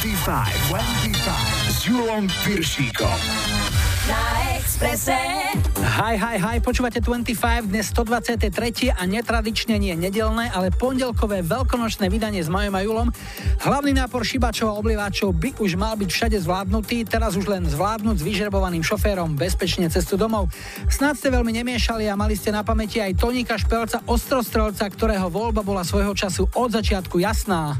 25, 25 s Julom Piršíkom. Na Exprese. Hi, hi, hi, počúvate 25, dnes 123. a netradične nie nedelné, ale pondelkové veľkonočné vydanie s Majom a Julom. Hlavný nápor šibačov a obliváčov by už mal byť všade zvládnutý, teraz už len zvládnuť s vyžrebovaným šoférom bezpečne cestu domov. Snad ste veľmi nemiešali a mali ste na pamäti aj Tonika Špelca, ostrostrelca, ktorého voľba bola svojho času od začiatku jasná.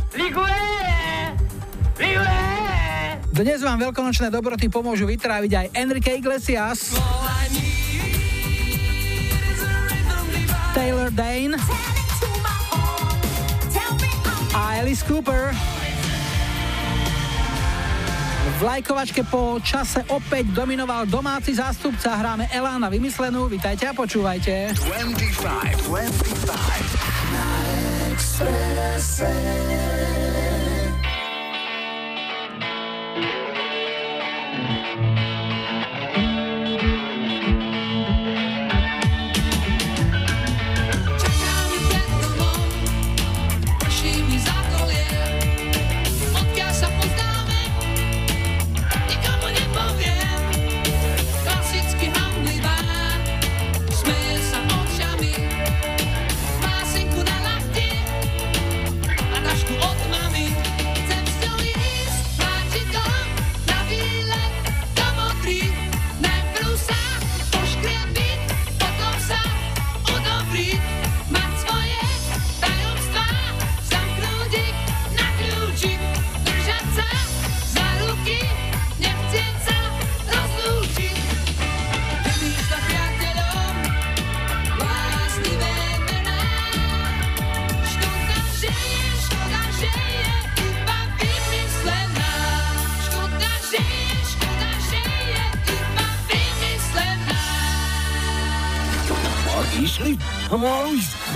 Dnes vám veľkonočné dobroty pomôžu vytráviť aj Enrique Iglesias, Taylor Dane a Alice Cooper. V lajkovačke po čase opäť dominoval domáci zástupca. Hráme Elána vymyslenú. Vítajte a počúvajte. 25, 25 na Expresse.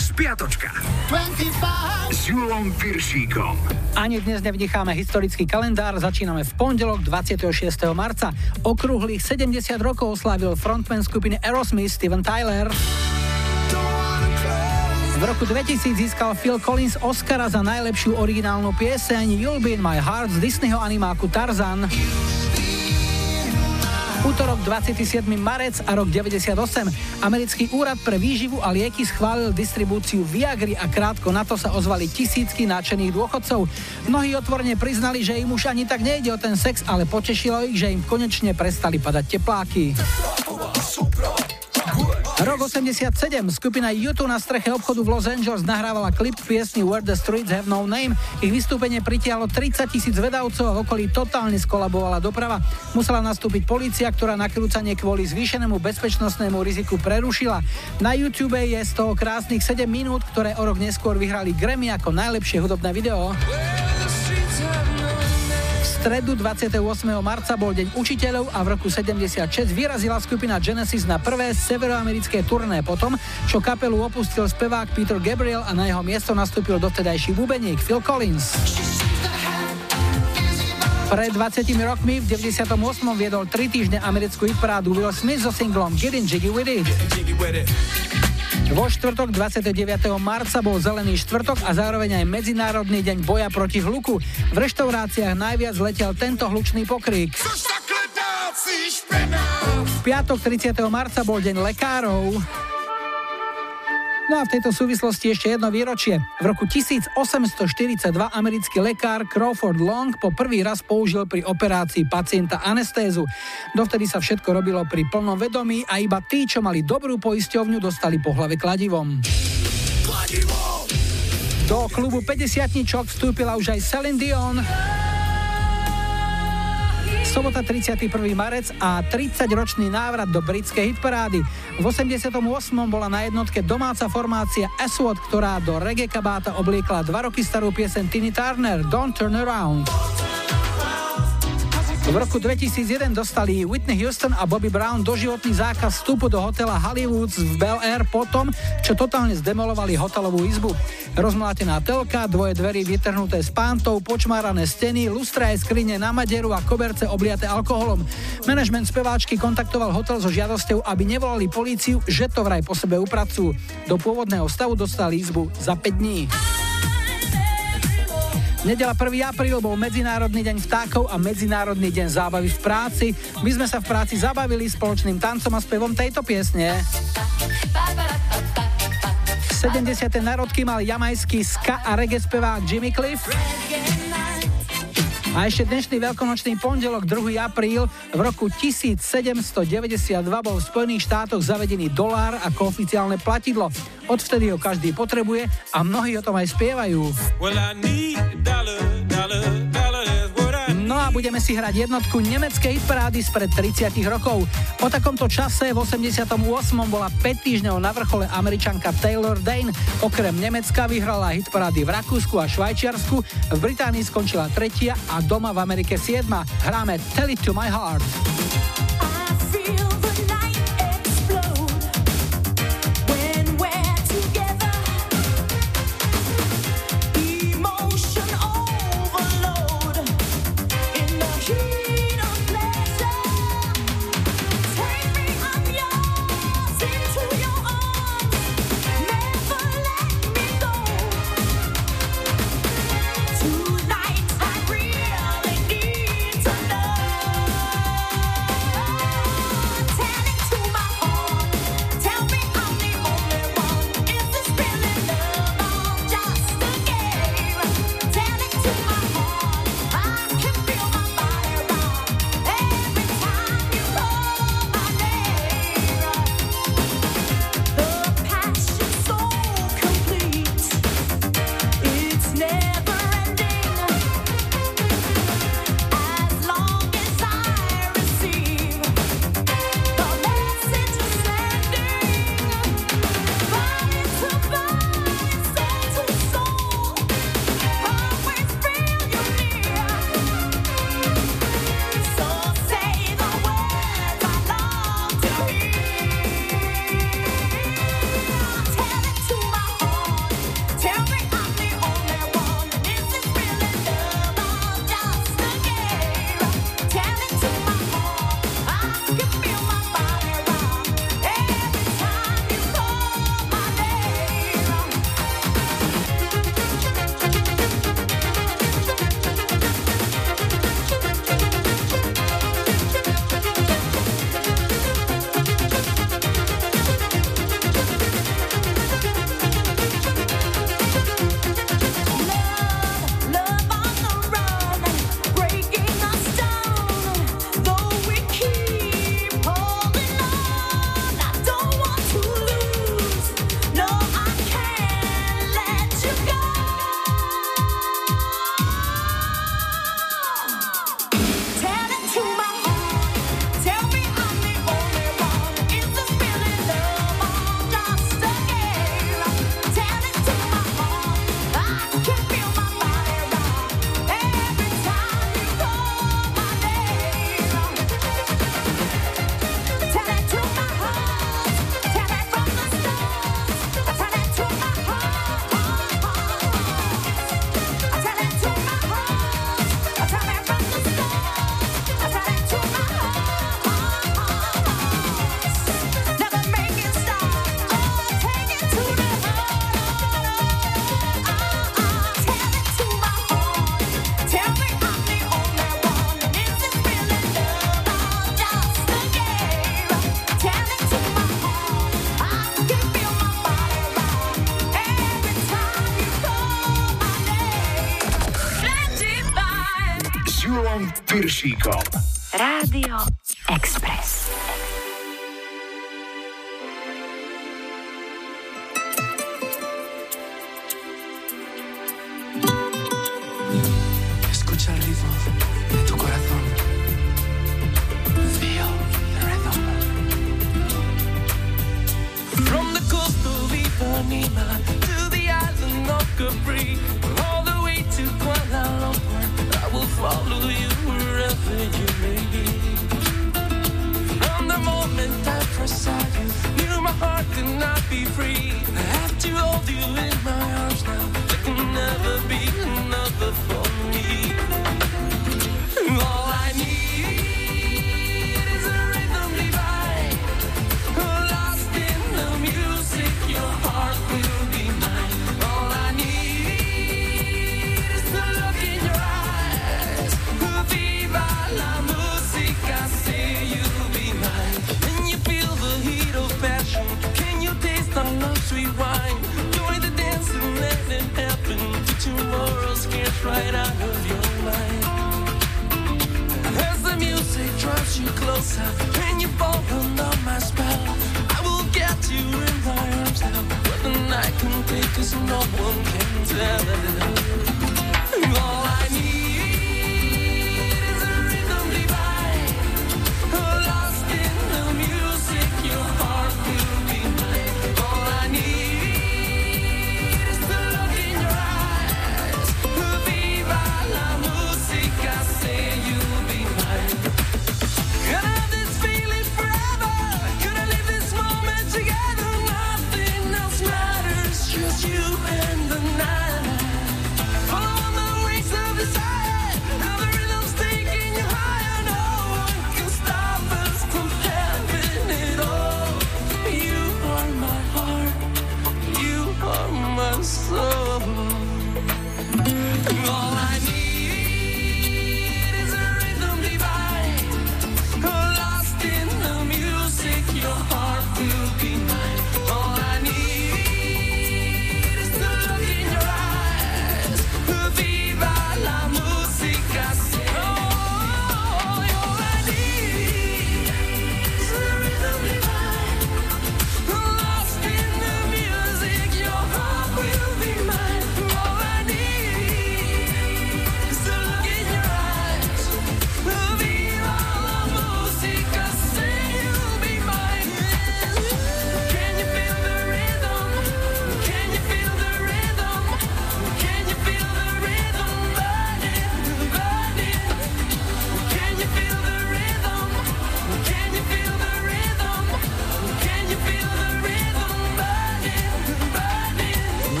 Spiatočka. 25 s Julom Piršíkom. Ani dnes nevnecháme historický kalendár, začíname v pondelok 26. marca. Okrúhlych 70 rokov oslávil frontman skupiny Aerosmith Steven Tyler. V roku 2000 získal Phil Collins Oscara za najlepšiu originálnu pieseň You'll Be In My Heart z Disneyho animáku Tarzan. Útorok 27. marec a rok 98. Americký úrad pre výživu a lieky schválil distribúciu Viagry a krátko na to sa ozvali tisícky náčených dôchodcov. Mnohí otvorene priznali, že im už ani tak nejde o ten sex, ale potešilo ich, že im konečne prestali padať tepláky. Rok 87. Skupina YouTube na streche obchodu v Los Angeles nahrávala klip piesni Where the Streets Have No Name. Ich vystúpenie pritiahlo 30 tisíc vedavcov a v okolí totálne skolabovala doprava. Musela nastúpiť policia, ktorá nakrúcanie kvôli zvýšenému bezpečnostnému riziku prerušila. Na YouTube je z toho krásnych 7 minút, ktoré o rok neskôr vyhrali Grammy ako najlepšie hudobné video stredu 28. marca bol Deň učiteľov a v roku 76 vyrazila skupina Genesis na prvé severoamerické turné potom, čo kapelu opustil spevák Peter Gabriel a na jeho miesto nastúpil dovtedajší bubeník Phil Collins. Pred 20 rokmi v 98. viedol 3 týždne americkú hitparádu Will Smith so singlom Getting Jiggy With It. Vo štvrtok 29. marca bol Zelený štvrtok a zároveň aj Medzinárodný deň boja proti hluku. V reštauráciách najviac letel tento hlučný pokrik. V piatok 30. marca bol deň lekárov. No a v tejto súvislosti ešte jedno výročie. V roku 1842 americký lekár Crawford Long po prvý raz použil pri operácii pacienta anestézu. Dovtedy sa všetko robilo pri plnom vedomí a iba tí, čo mali dobrú poisťovňu, dostali po hlave kladivom. Do klubu 50 vstúpila už aj Celine Dion sobota 31. marec a 30-ročný návrat do britskej hitparády. V 88. bola na jednotke domáca formácia Aswad, ktorá do reggae kabáta obliekla dva roky starú piesen Tiny Turner Don't Turn Around. V roku 2001 dostali Whitney Houston a Bobby Brown doživotný zákaz vstupu do hotela Hollywoods v Bel Air potom, čo totálne zdemolovali hotelovú izbu. Rozmlátená telka, dvoje dverí vytrhnuté s pántou, počmárané steny, lustra aj skrine na maderu a koberce obliate alkoholom. Manažment speváčky kontaktoval hotel so žiadosťou, aby nevolali políciu, že to vraj po sebe upracujú. Do pôvodného stavu dostali izbu za 5 dní. Nedela 1. apríl bol Medzinárodný deň vtákov a Medzinárodný deň zábavy v práci. My sme sa v práci zabavili spoločným tancom a spevom tejto piesne. 70. narodky mal jamajský ska a reggae spevák Jimmy Cliff. A ešte dnešný veľkonočný pondelok, 2. apríl, v roku 1792 bol v Spojených štátoch zavedený dolár ako oficiálne platidlo. Odvtedy ho každý potrebuje a mnohí o tom aj spievajú. Well, No a budeme si hrať jednotku nemeckej hitparády spred 30 rokov. Po takomto čase v 88. bola 5 týždňov na vrchole američanka Taylor Dane. Okrem Nemecka vyhrala hitparády v Rakúsku a Švajčiarsku, v Británii skončila tretia a doma v Amerike 7. Hráme Tell It To My Heart. Piršíkom. Rádio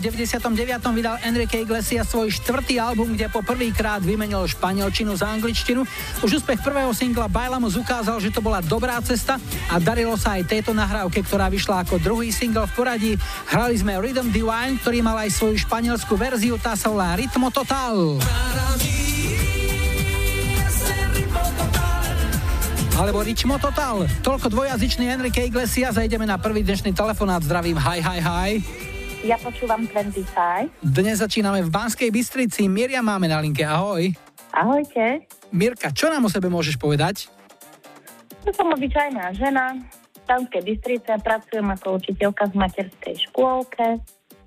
v 99. vydal Enrique Iglesias svoj štvrtý album, kde po prvýkrát vymenil španielčinu za angličtinu. Už úspech prvého singla Bailamos ukázal, že to bola dobrá cesta a darilo sa aj tejto nahrávke, ktorá vyšla ako druhý single v poradí. Hrali sme Rhythm Divine, ktorý mal aj svoju španielskú verziu, tá sa volá Ritmo Total. Alebo Ritmo Total. Toľko dvojazyčný Enrique Iglesias a ideme na prvý dnešný telefonát. Zdravím, hi, hi, hi. Ja počúvam 25. Dnes začíname v Banskej Bystrici. Miria máme na linke, ahoj. Ahojte. Mirka, čo nám o sebe môžeš povedať? Ja som obyčajná žena. V Banskej Bystrice pracujem ako učiteľka v materskej škôlke.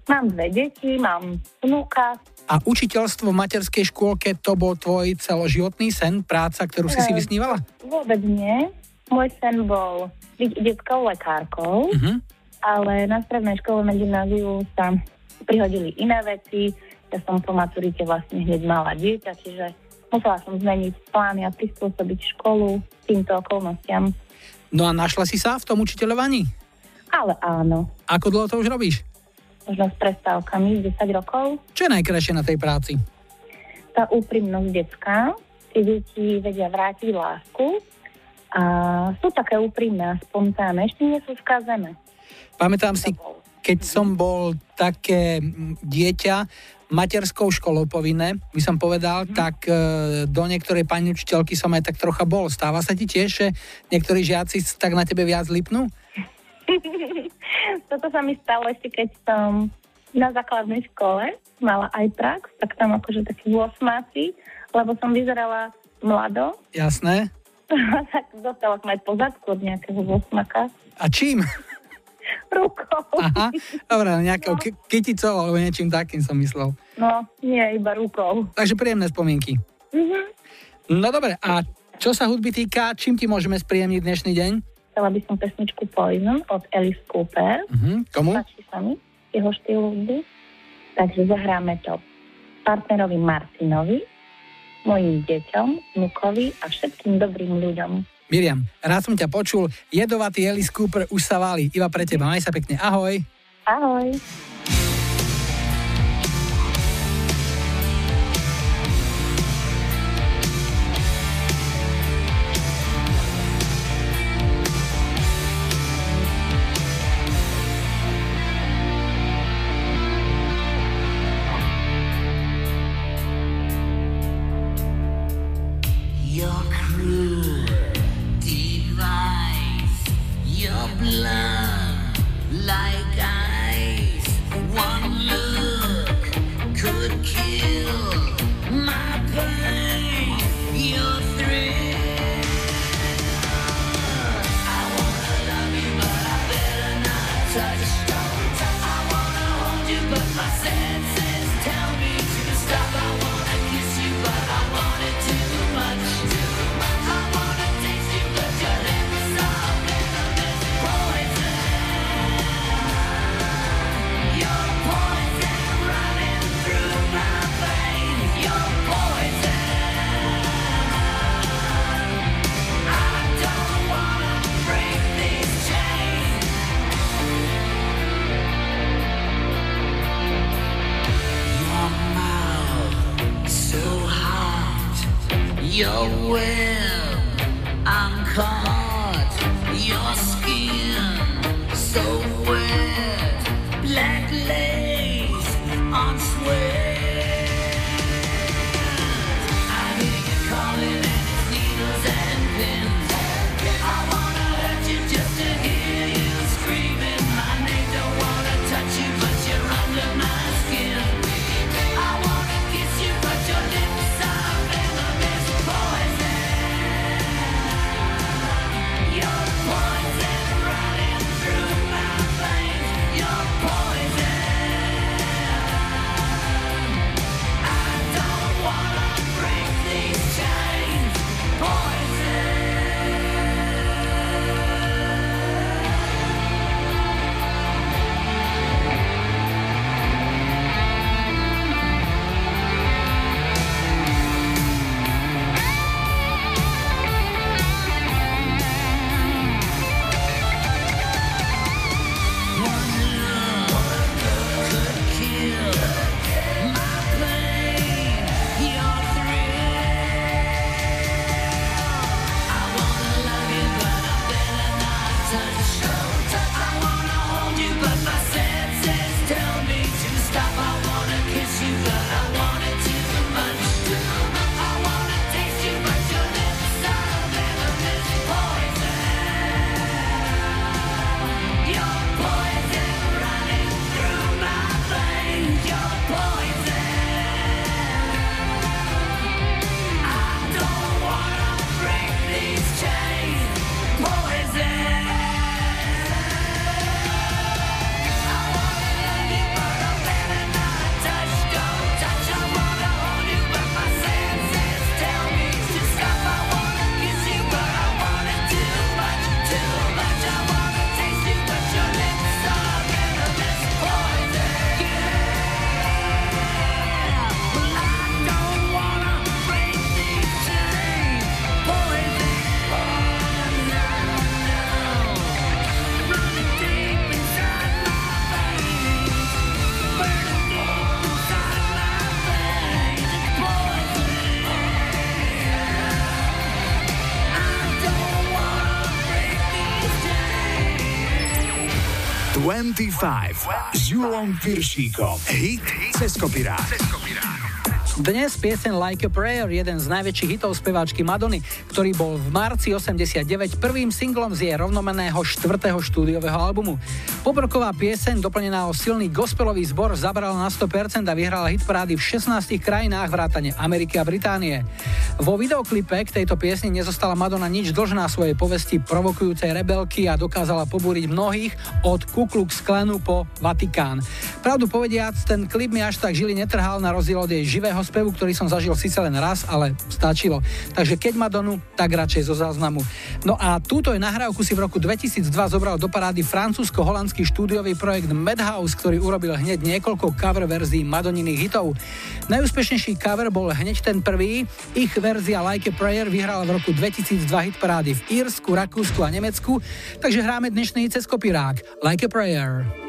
Mám dve deti, mám vnúka. A učiteľstvo v materskej škôlke to bol tvoj celoživotný sen, práca, ktorú si si vysnívala? Vôbec nie. Môj sen bol byť detskou lekárkou, Mhm. Ale na strednej škole na gymnáziu sa prihodili iné veci. Ja som po maturite vlastne hneď mala dieťa, čiže musela som zmeniť plány a prispôsobiť školu týmto okolnostiam. No a našla si sa v tom učiteľovaní? Ale áno, Ako dlho to už robíš? možno s prestávkami 10 rokov. Čo je najkrajšie na tej práci? Tá úprimnosť detská, tie deti vedia vrátiť lásku a sú také úprimné a spontánne, ešte nie sú skazené. Pamätám si, keď som bol také mm, dieťa, materskou školou povinné, by som povedal, tak e, do niektorej pani učiteľky som aj tak trocha bol. Stáva sa ti tiež, že niektorí žiaci tak na tebe viac lipnú? Toto sa mi stalo ešte, keď som na základnej škole mala aj prax, tak tam akože takí 8 lebo som vyzerala mlado, Jasné. tak dostala som aj po zadku od nejakého 8 A čím? rukou. Aha, dobre, nejakou k- kyticou alebo niečím takým som myslel. No, nie iba rukou. Takže príjemné spomienky. Mhm. No dobre, a čo sa hudby týka, čím ti môžeme spríjemniť dnešný deň? Chcela by som pesničku Poison od Alice Cooper. Mhm. Komu? Páči sa mi jeho štýl hudby. Takže zahráme to partnerovi Martinovi, mojim deťom, vnukovi a všetkým dobrým ľuďom. Miriam, rád som ťa počul. Jedovatý Alice Cooper už sa váli. Iba pre teba. Maj sa pekne. Ahoj. Ahoj. 25 s Julom Piršíkom. Hit cez kopirát. Dnes piesen Like a Prayer, jeden z najväčších hitov speváčky Madony, ktorý bol v marci 89 prvým singlom z jej rovnomeného štvrtého štúdiového albumu. Pobroková pieseň, doplnená o silný gospelový zbor, zabrala na 100% a vyhrala hit parády v 16 krajinách vrátane Ameriky a Británie. Vo videoklipe k tejto piesni nezostala Madonna nič dlžná svojej povesti provokujúcej rebelky a dokázala pobúriť mnohých od Ku Klux Klanu po Vatikán. Pravdu povediac, ten klip mi až tak žili netrhal na rozdiel od jej živého spevu, ktorý som zažil síce len raz, ale stačilo. Takže keď Madonu, tak radšej zo záznamu. No a túto je nahrávku si v roku 2002 zobral do parády francúzsko-holandský štúdiový projekt Madhouse, ktorý urobil hneď niekoľko cover verzií Madoniných hitov. Najúspešnejší cover bol hneď ten prvý. Ich verzia Like a Prayer vyhrala v roku 2002 hit parády v Írsku, Rakúsku a Nemecku, takže hráme dnešný cez kopirák Like a Prayer.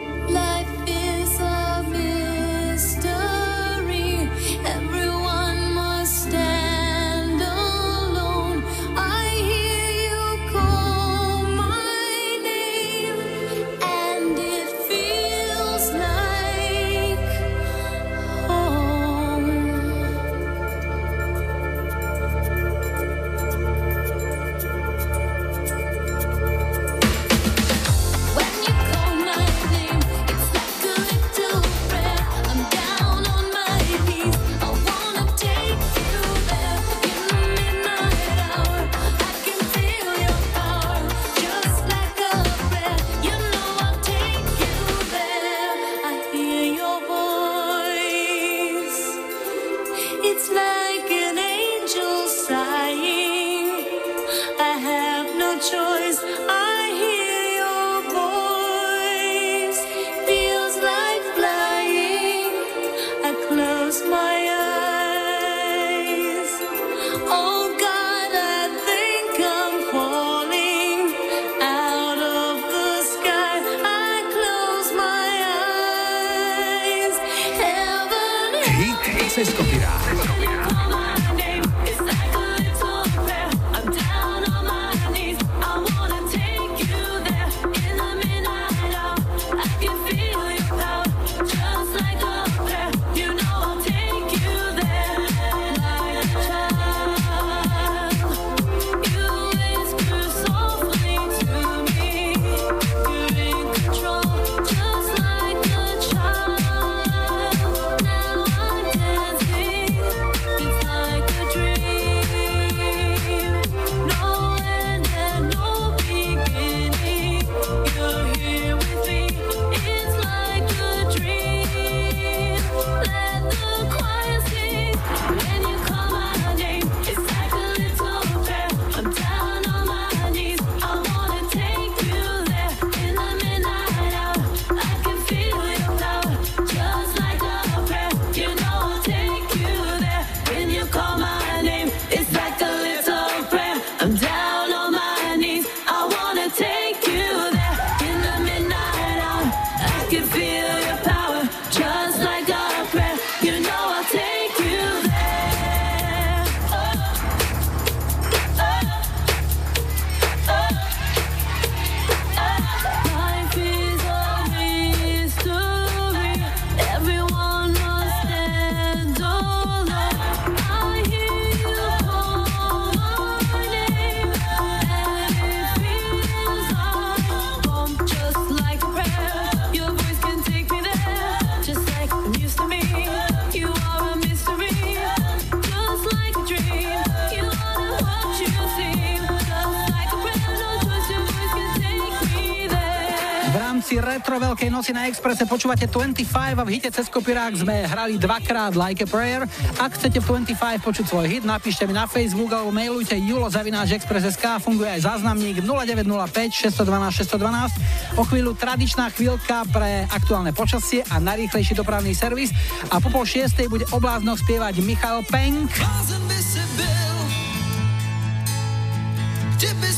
Retro Veľkej noci na Expresse počúvate 25 a v hite cez kopirák sme hrali dvakrát Like a Prayer. Ak chcete v 25 počuť svoj hit, napíšte mi na Facebook alebo mailujte julozavináčexpress.sk funguje aj záznamník 0905 612 612. O chvíľu tradičná chvíľka pre aktuálne počasie a najrýchlejší dopravný servis a po pol šiestej bude oblázno spievať Michal Penk.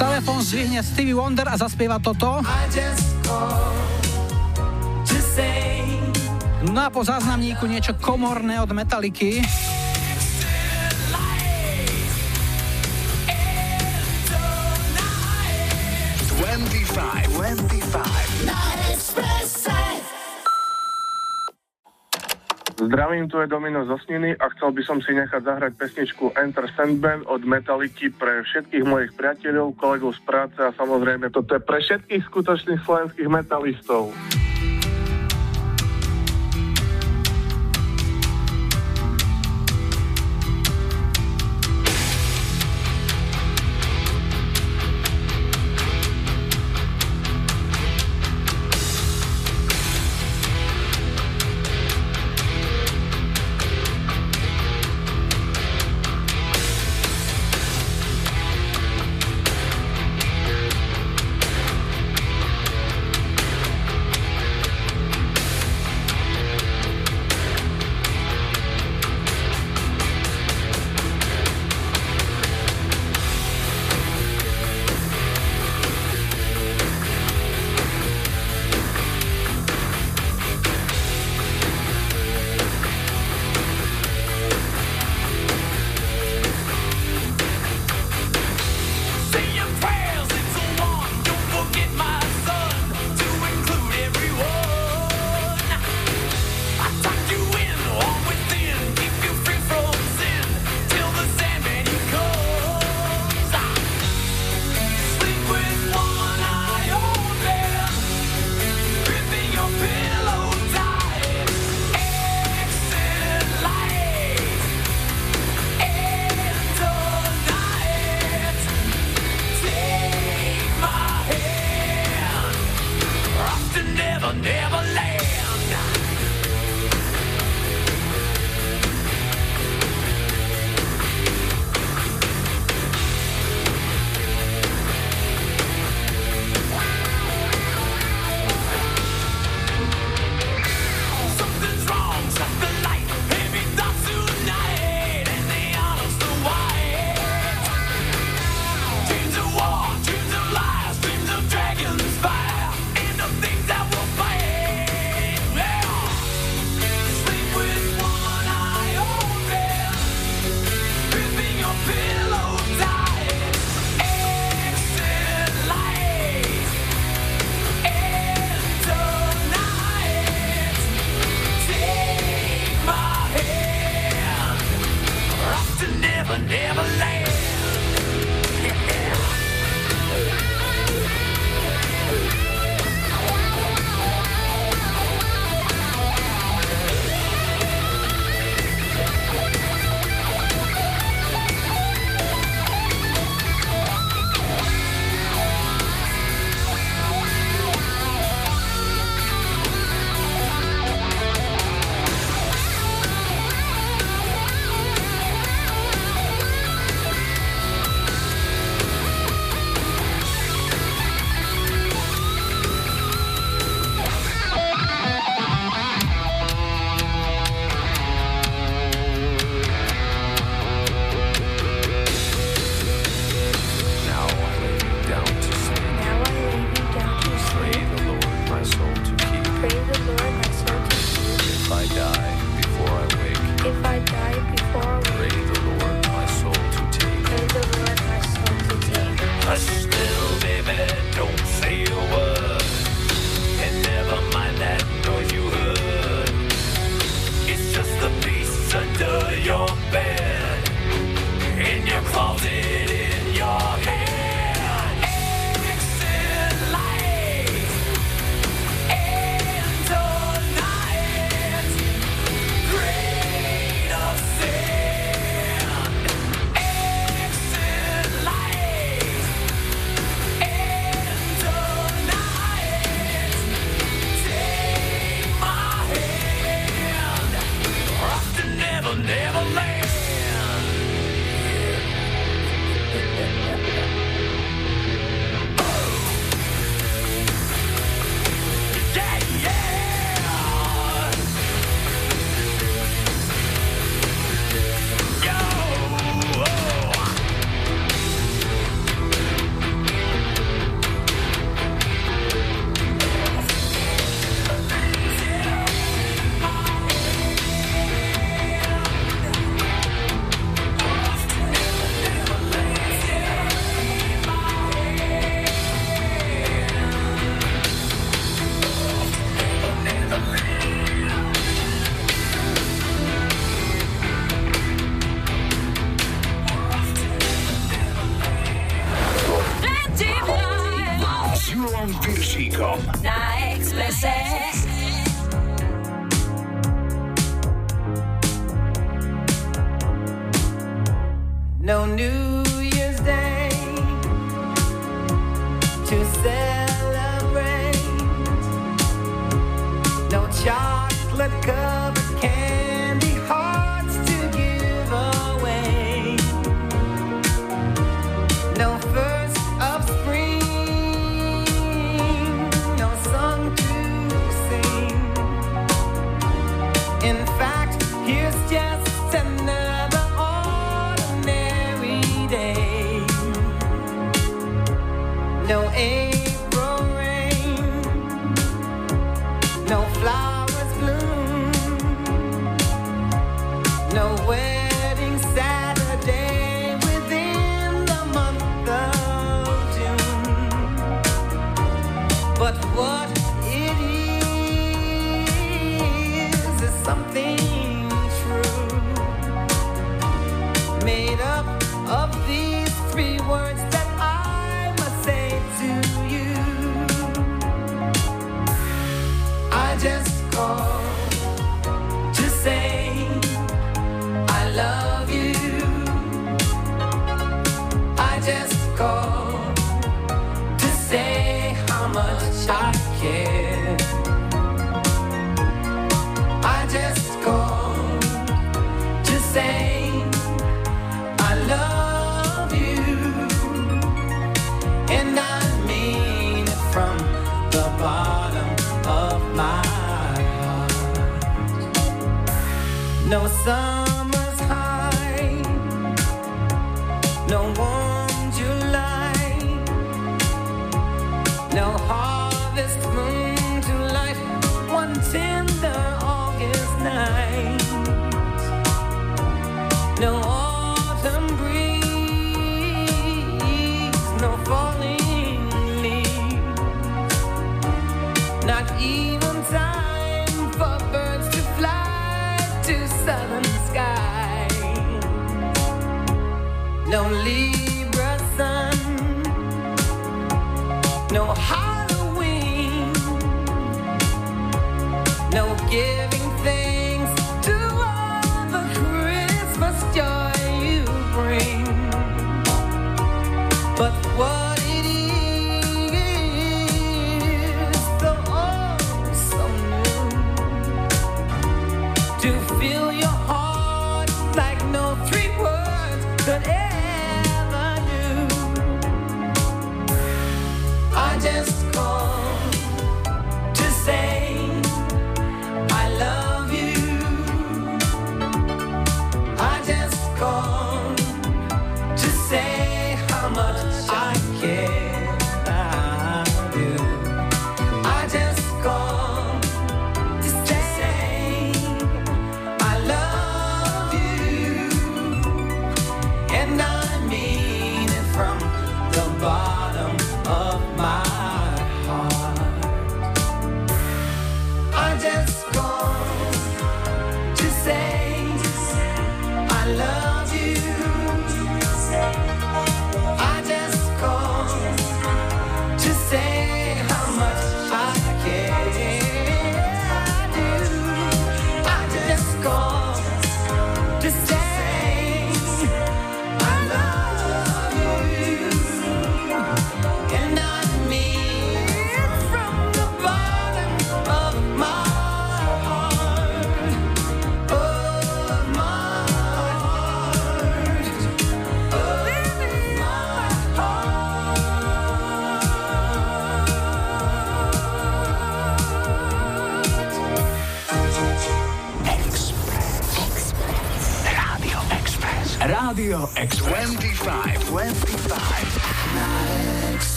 Telefón zdvihne Stevie Wonder a zaspieva toto. No a po záznamníku niečo komorné od Metaliky. Zdravím, tu je Domino z Osniny a chcel by som si nechať zahrať pesničku Enter Sandman od Metaliky pre všetkých mojich priateľov, kolegov z práce a samozrejme toto je pre všetkých skutočných slovenských metalistov.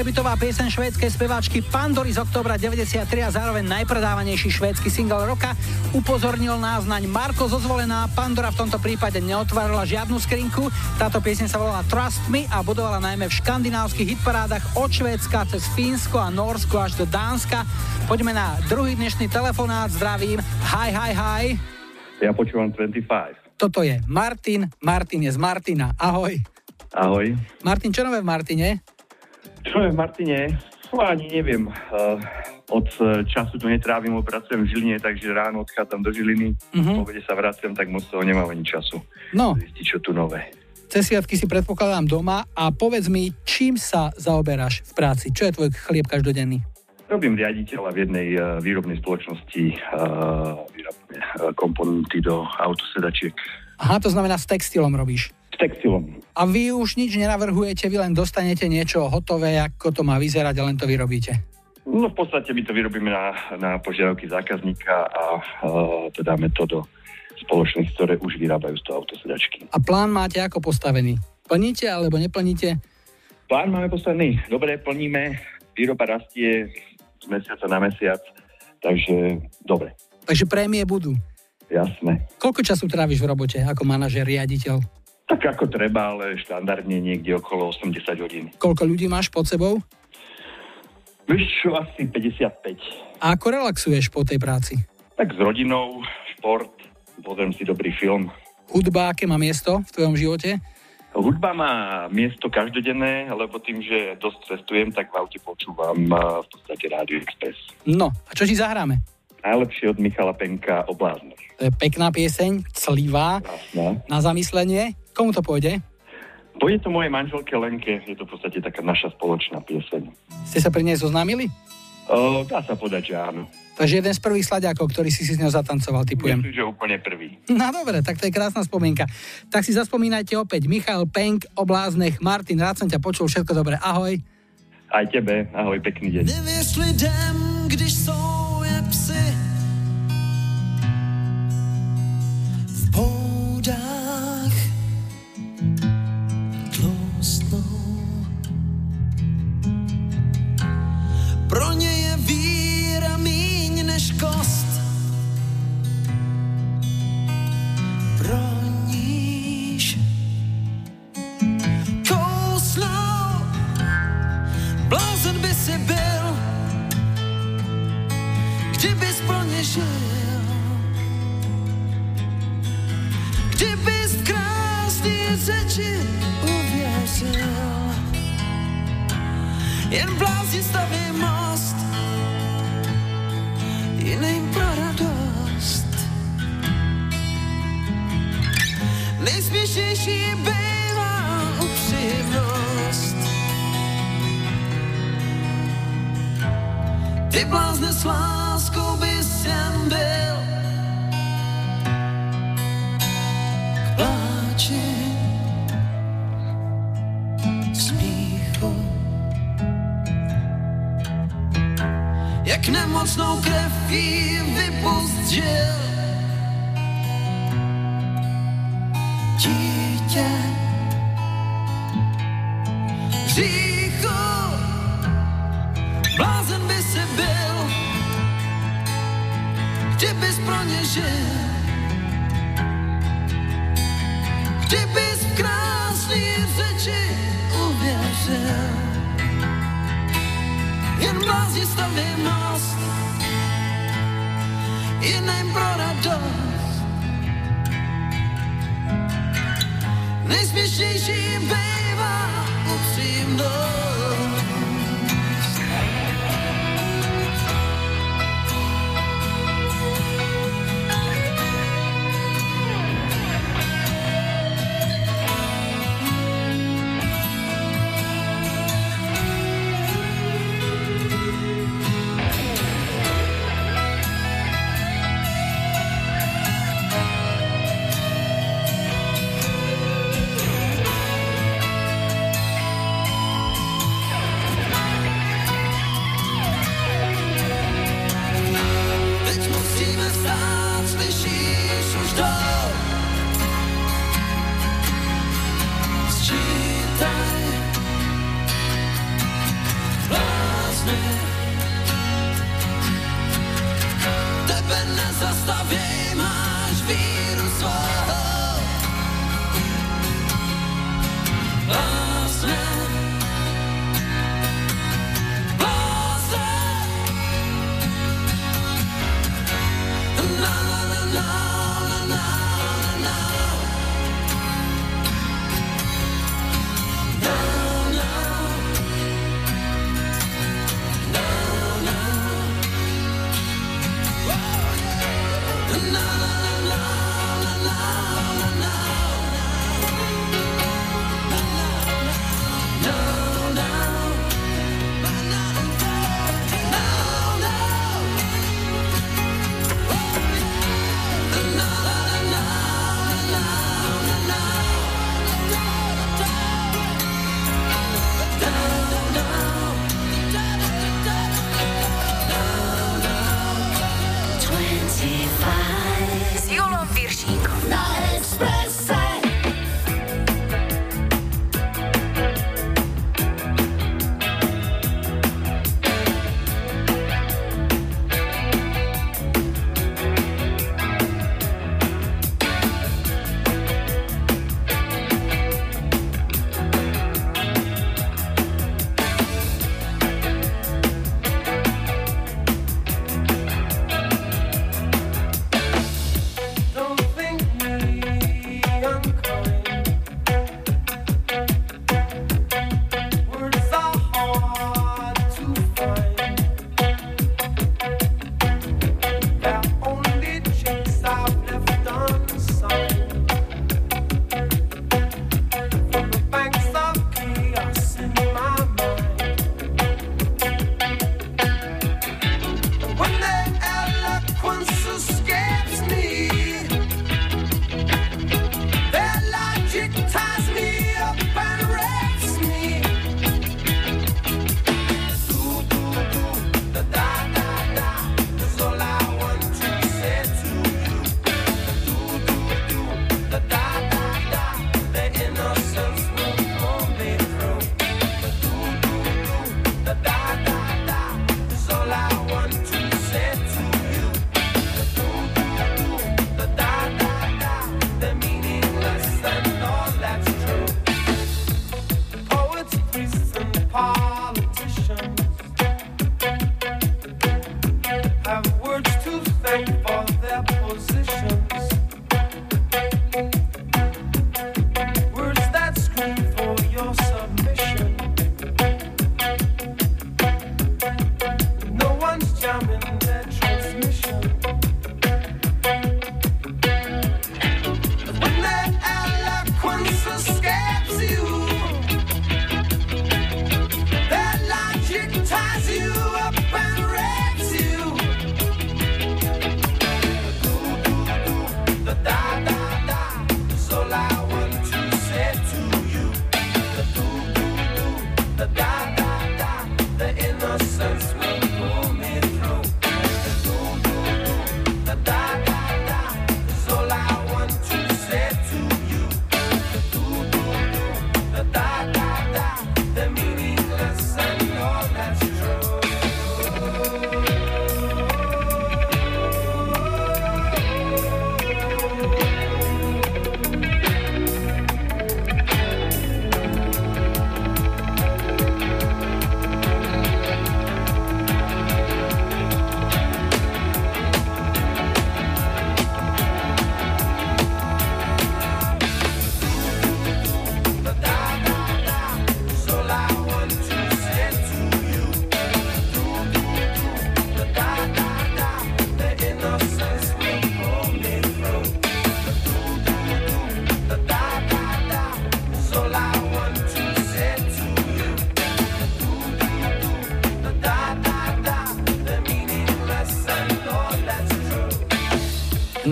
Debitová pieseň švédskej speváčky Pandory z oktobra 93 a zároveň najpredávanejší švédsky single roka. Upozornil nás naň Marko Zozvolená. Pandora v tomto prípade neotvárala žiadnu skrinku. Táto pieseň sa volala Trust Me a budovala najmä v škandinávskych hitparádach od Švédska cez Fínsko a Norsko až do Dánska. Poďme na druhý dnešný telefonát. Zdravím. Hi, hi, hi. Ja počúvam 25. Toto je Martin. Martin je z Martina. Ahoj. Ahoj. Martin, čo nové v Martine? Čo je v Martine? No, ani neviem. Uh, od uh, času tu netrávim, pracujem v Žiline, takže ráno odchádzam do Žiliny, Mhm. po sa vraciam, tak moc toho nemám ani času. No. Zistiť, čo tu nové. Cez sviatky si predpokladám doma a povedz mi, čím sa zaoberáš v práci? Čo je tvoj chlieb každodenný? Robím riaditeľa v jednej uh, výrobnej spoločnosti, uh, výrobné uh, komponenty do autosedačiek. Aha, to znamená s textilom robíš. Textilom. A vy už nič nenavrhujete, vy len dostanete niečo hotové, ako to má vyzerať a len to vyrobíte. No v podstate my to vyrobíme na, na požiadavky zákazníka a uh, to dáme to do spoločných, ktoré už vyrábajú z toho autosedačky. A plán máte ako postavený? Plníte alebo neplníte? Plán máme postavený. Dobre, plníme. Výroba rastie z mesiaca na mesiac. Takže dobre, Takže prémie budú. jasné. Koľko času tráviš v robote ako manažer, riaditeľ? Tak ako treba, ale štandardne niekde okolo 80 hodín. Koľko ľudí máš pod sebou? Vieš čo, asi 55. A ako relaxuješ po tej práci? Tak s rodinou, šport, pozriem si dobrý film. Hudba, aké má miesto v tvojom živote? Hudba má miesto každodenné, lebo tým, že dosť cestujem, tak v aute počúvam v podstate Rádio Express. No, a čo ti zahráme? Najlepšie od Michala Penka o bláznoch. To je pekná pieseň, clivá, na zamyslenie. Komu to pôjde? Pôjde to mojej manželke Lenke, je to v podstate taká naša spoločná pieseň. Ste sa pri nej zoznámili? O, dá sa povedať, že áno. Takže jeden z prvých sladiakov, ktorý si si s ňou zatancoval, typujem. Myslím, že úplne prvý. No dobre, tak to je krásna spomienka. Tak si zaspomínajte opäť. Michal Penk o bláznech. Martin, rád som ťa počul, všetko dobré. Ahoj. Aj tebe, ahoj, pekný deň. Nevěř lidem, když jsou Pro ně je víra míň než kost. Pro níž kousnou Blázen by si byl, kdybys plně žil. Kdybys v krásný řeči uvěřil. Jen blázni staví Nejsměšnější bývá upřímnost. Ty blázne s Julom Viršíkom.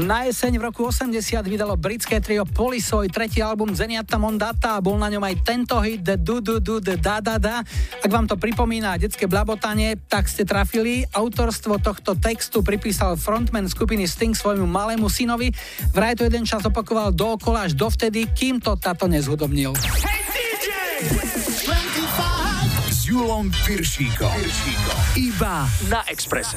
Na jeseň v roku 80 vydalo britské trio Police svoj tretí album Zeniata Mondata a bol na ňom aj tento hit The Du Du Du The Da Da Da. Ak vám to pripomína detské blabotanie, tak ste trafili. Autorstvo tohto textu pripísal frontman skupiny Sting svojmu malému synovi. Vraj to jeden čas opakoval dookola až dovtedy, kým to táto nezhudobnil. S Julom Piršíkom. Iba na Exprese.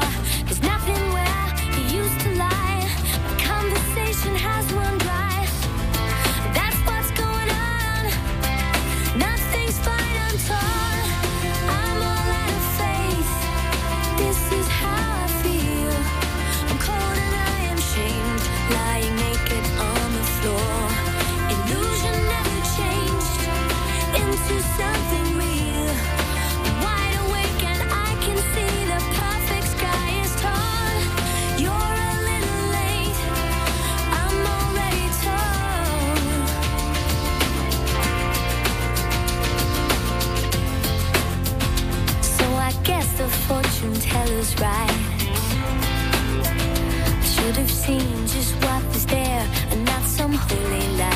Fortune teller's right. I should have seen just what was there and not some holy light.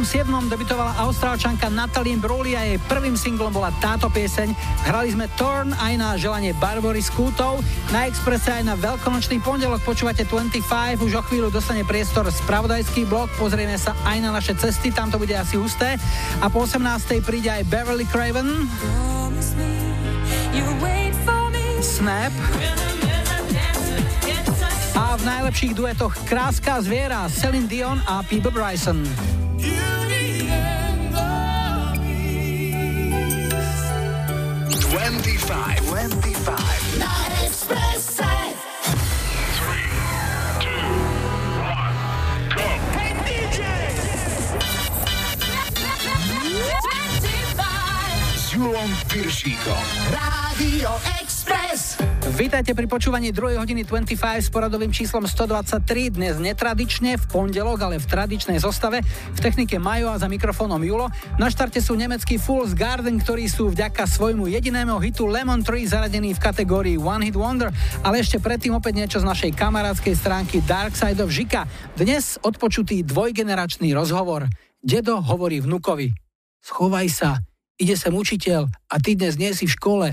27. debitovala Austrálčanka Natalie Bruli a jej prvým singlom bola táto pieseň. Hrali sme Torn aj na želanie Barbory Skútov, na Expresse aj na veľkonočný pondelok počúvate 25, už o chvíľu dostane priestor spravodajský blok, pozrieme sa aj na naše cesty, tam to bude asi husté. A po 18. príde aj Beverly Craven. Snap. A v najlepších duetoch Kráska zviera Celine Dion a Peebe Bryson. Vítajte pri počúvaní 2. hodiny 25 s poradovým číslom 123. Dnes netradične, v pondelok, ale v tradičnej zostave. V technike Majo a za mikrofónom Julo. Na štarte sú nemecký Fools Garden, ktorí sú vďaka svojmu jedinému hitu Lemon Tree zaradení v kategórii One Hit Wonder. Ale ešte predtým opäť niečo z našej kamarádskej stránky Dark Side of Žika. Dnes odpočutý dvojgeneračný rozhovor. Dedo hovorí vnukovi. Schovaj sa, ide sem učiteľ a ty dnes nie si v škole.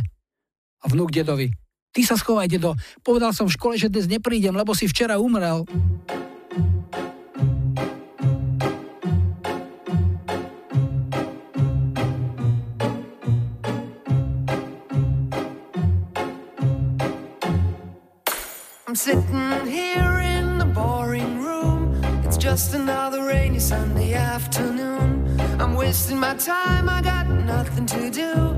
A vnuk dedovi. Ty sa schovaj, dedo. Povedal som v škole, že dnes neprídem, lebo si včera umrel. Sitting here in the boring room. It's just another rainy Sunday afternoon. I'm wasting my time, I got nothing to do.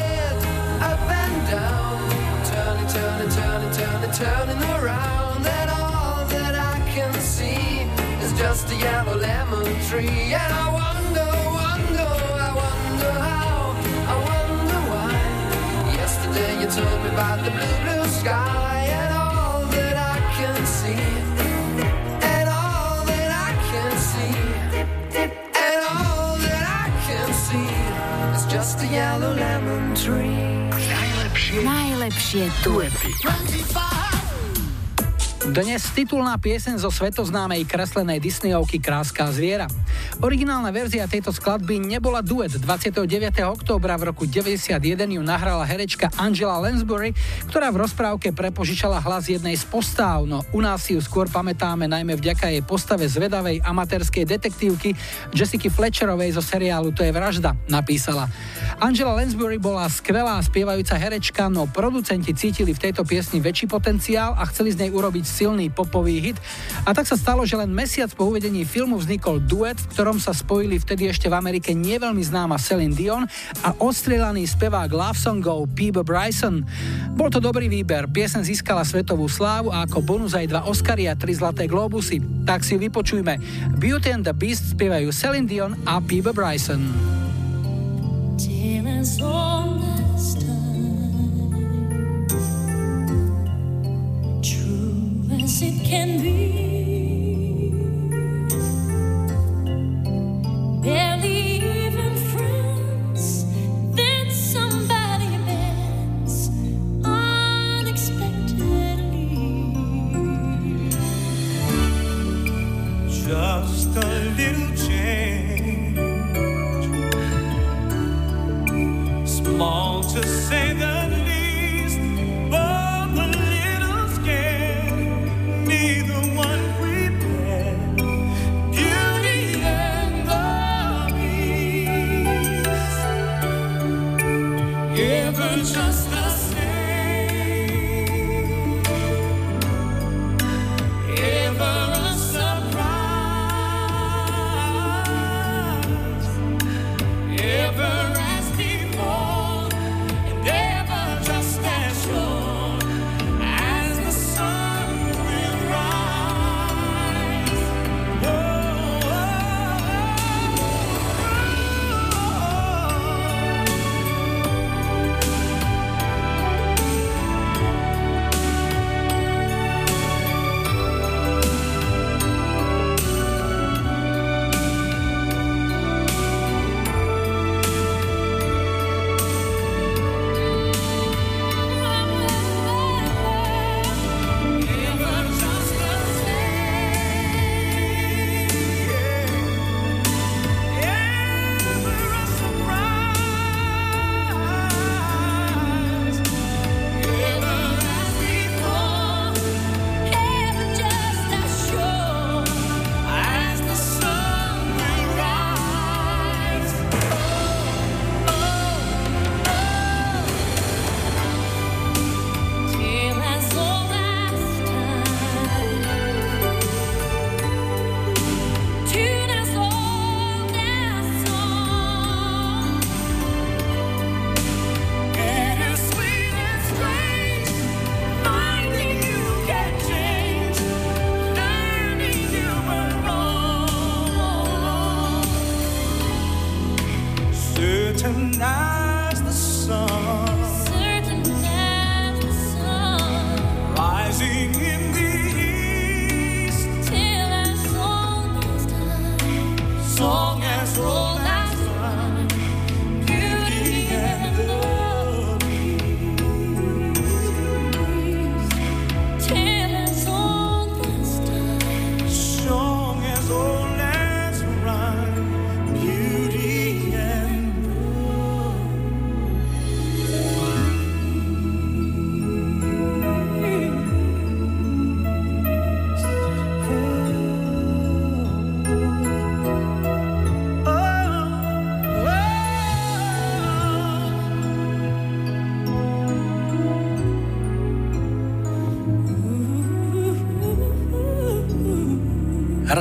turning, around. And all that I can see is just a yellow lemon tree. And I wonder, wonder, I wonder how, I wonder why. Yesterday you told me about the blue, blue sky. And all that I can see. And all that I can see. And all that I can see is just a yellow lemon tree. Najlepšie duety. Dnes titulná pieseň zo svetoznámej kreslenej Disneyovky Kráska zviera. Originálna verzia tejto skladby nebola duet. 29. októbra v roku 91 ju nahrala herečka Angela Lansbury, ktorá v rozprávke prepožičala hlas jednej z postáv, no u nás ju skôr pamätáme najmä vďaka jej postave zvedavej amatérskej detektívky Jessica Fletcherovej zo seriálu To je vražda, napísala. Angela Lansbury bola skvelá spievajúca herečka, no producenti cítili v tejto piesni väčší potenciál a chceli z nej urobiť silný popový hit. A tak sa stalo, že len mesiac po uvedení filmu vznikol duet, v ktorom sa spojili vtedy ešte v Amerike neveľmi známa Celine Dion a ostrelaný spevák love songov Peebe Bryson. Bol to dobrý výber, piesen získala svetovú slávu a ako bonus aj dva Oscary a tri zlaté globusy. Tak si ju vypočujme. Beauty and the Beast spievajú Celine Dion a Peebe Bryson. Tears as it can be.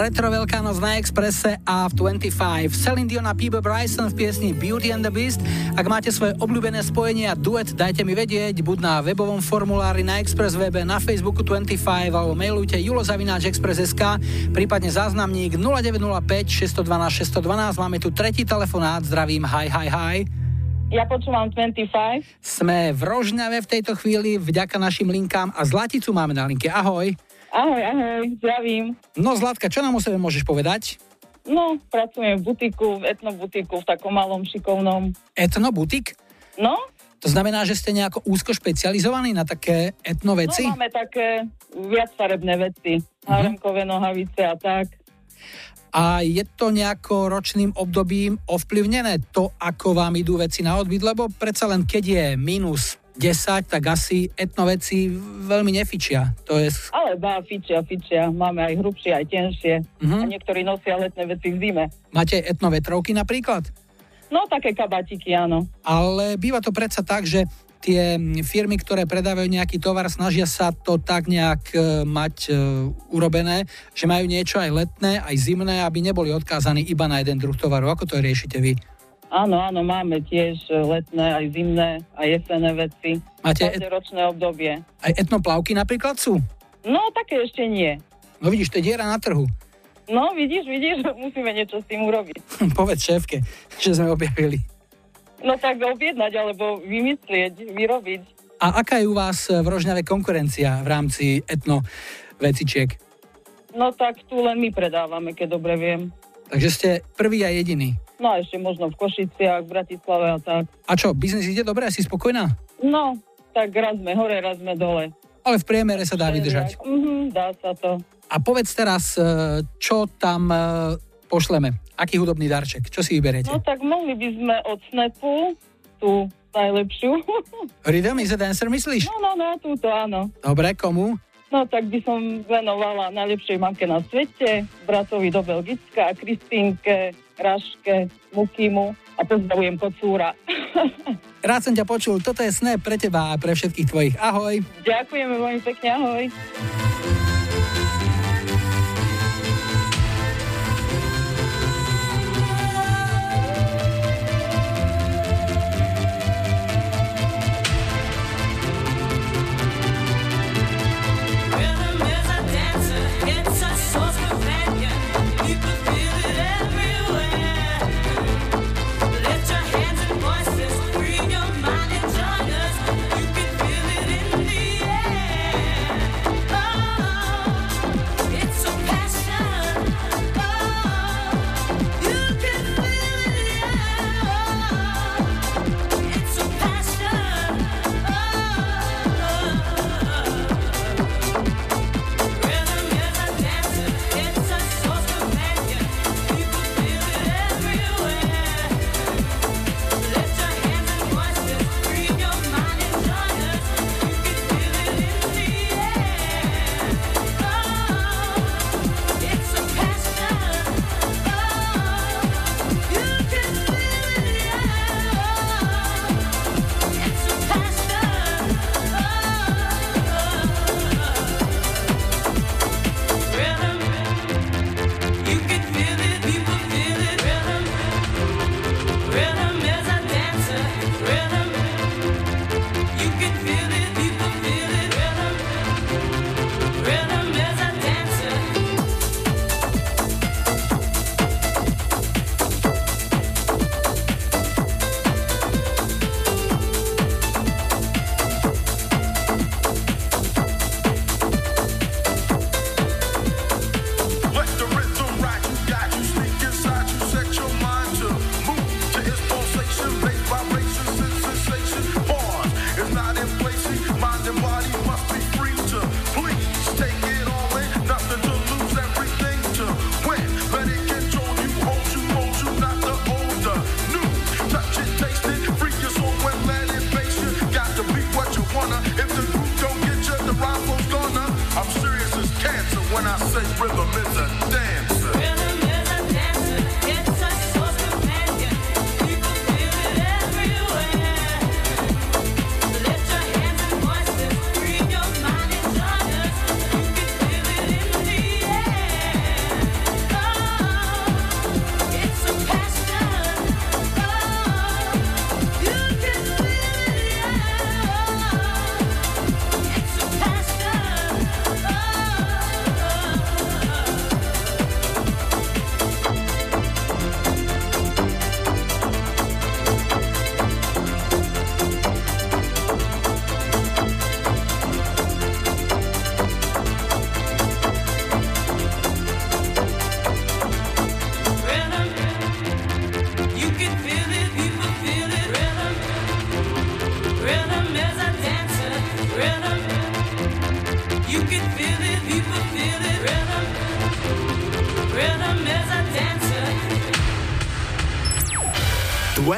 Retro Veľká noc na Expresse a v 25. Celine Dion a Peter Bryson v piesni Beauty and the Beast. Ak máte svoje obľúbené spojenie a duet, dajte mi vedieť, buď na webovom formulári na Express webe, na Facebooku 25 alebo mailujte julozavináčexpress.sk, prípadne záznamník 0905 612 612. Máme tu tretí telefonát, zdravím, hi, hi, hi. Ja počúvam 25. Sme v Rožňave v tejto chvíli, vďaka našim linkám a Zlaticu máme na linke. Ahoj. Ahoj, ahoj, zdravím. No Zlatka, čo nám o sebe môžeš povedať? No, pracujem v butiku, v etnobutiku, v takom malom šikovnom. Etnobutik? No, To znamená, že ste nejako úzko špecializovaní na také etno veci? no máme také viac farebné veci. Haremkové nohavice a tak. A je to nejako ročným obdobím ovplyvnené to, ako vám idú veci na odbyt? Lebo predsa len keď je minus 10, tak asi etno veci veľmi nefičia. To je... Ale dá, fičia, fičia. Máme aj hrubšie, aj tenšie. Mhm. A niektorí nosia letné veci v zime. Máte etno vetrovky napríklad? No, také kabatiky, áno. Ale býva to predsa tak, že tie firmy, ktoré predávajú nejaký tovar, snažia sa to tak nejak e, mať e, urobené, že majú niečo aj letné, aj zimné, aby neboli odkázaní iba na jeden druh tovaru. Ako to riešite vy? Áno, áno, máme tiež letné, aj zimné, aj jesenné veci. Máte Každé ročné obdobie. Aj etnoplavky napríklad sú? No, také ešte nie. No vidíš, to je diera na trhu. No, vidíš, vidíš, musíme niečo s tým urobiť. Povedz šéfke, že sme objavili. No tak objednať, alebo vymyslieť, vyrobiť. A aká je u vás v Rožňave konkurencia v rámci etno vecičiek? No tak tu len my predávame, keď dobre viem. Takže ste prvý a jediný. No a ešte možno v Košiciach, v Bratislave a tak. A čo, biznis ide dobre? Si spokojná? No, tak raz sme hore, raz sme dole. Ale v priemere sa dá vydržať. Mhm, dá sa to. A povedz teraz, e, čo tam e, pošleme? Aký hudobný darček? Čo si vyberiete? No tak mohli by sme od Snapu tú najlepšiu. Rhythm is a Dancer, myslíš? No, no, no, túto áno. Dobre, komu? No tak by som venovala najlepšej mamke na svete, bratovi do Belgicka, Kristínke, Raške, Mukimu a pozdravujem kocúra. Rád som ťa počul, toto je sne pre teba a pre všetkých tvojich. Ahoj. Ďakujeme veľmi pekne, ahoj.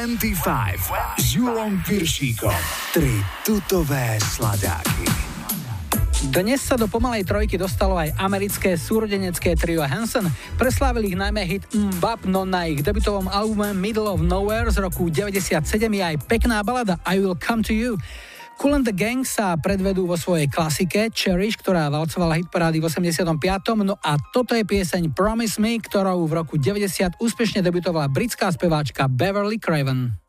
25 s Julom Piršíkom. Tri tutové sladáky. Dnes sa do pomalej trojky dostalo aj americké súrodenecké trio Hanson. Preslávili ich najmä hit Mbap, no na ich debutovom albume Middle of Nowhere z roku 97 je aj pekná balada I Will Come To You. Cool and the Gang sa predvedú vo svojej klasike Cherish, ktorá valcovala hitparády v 85. No a toto je pieseň Promise Me, ktorou v roku 90 úspešne debutovala britská speváčka Beverly Craven.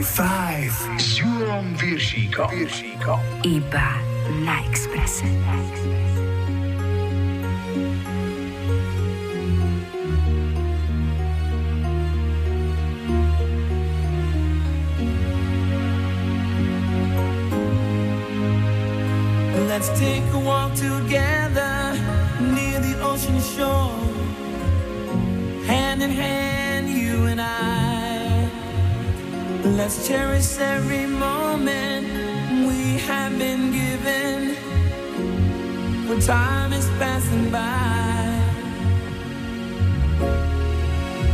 25 s Julom Viršíkom. Viršíkom. Iba na Expresse. Let's take a walk together near the ocean shore. Hand in hand, Let's cherish every moment we have been given. When time is passing by,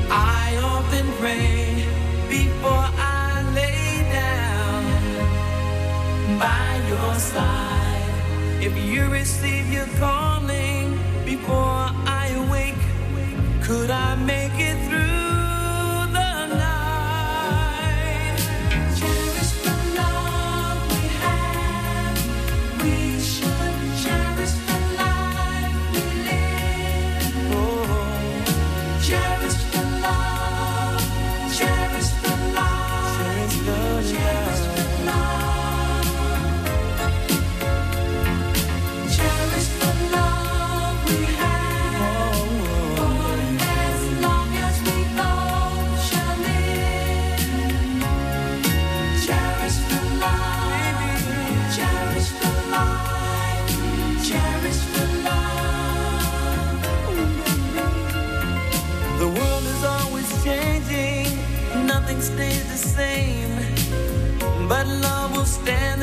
I often pray before I lay down by your side. If you receive your calling before I awake, could I make it through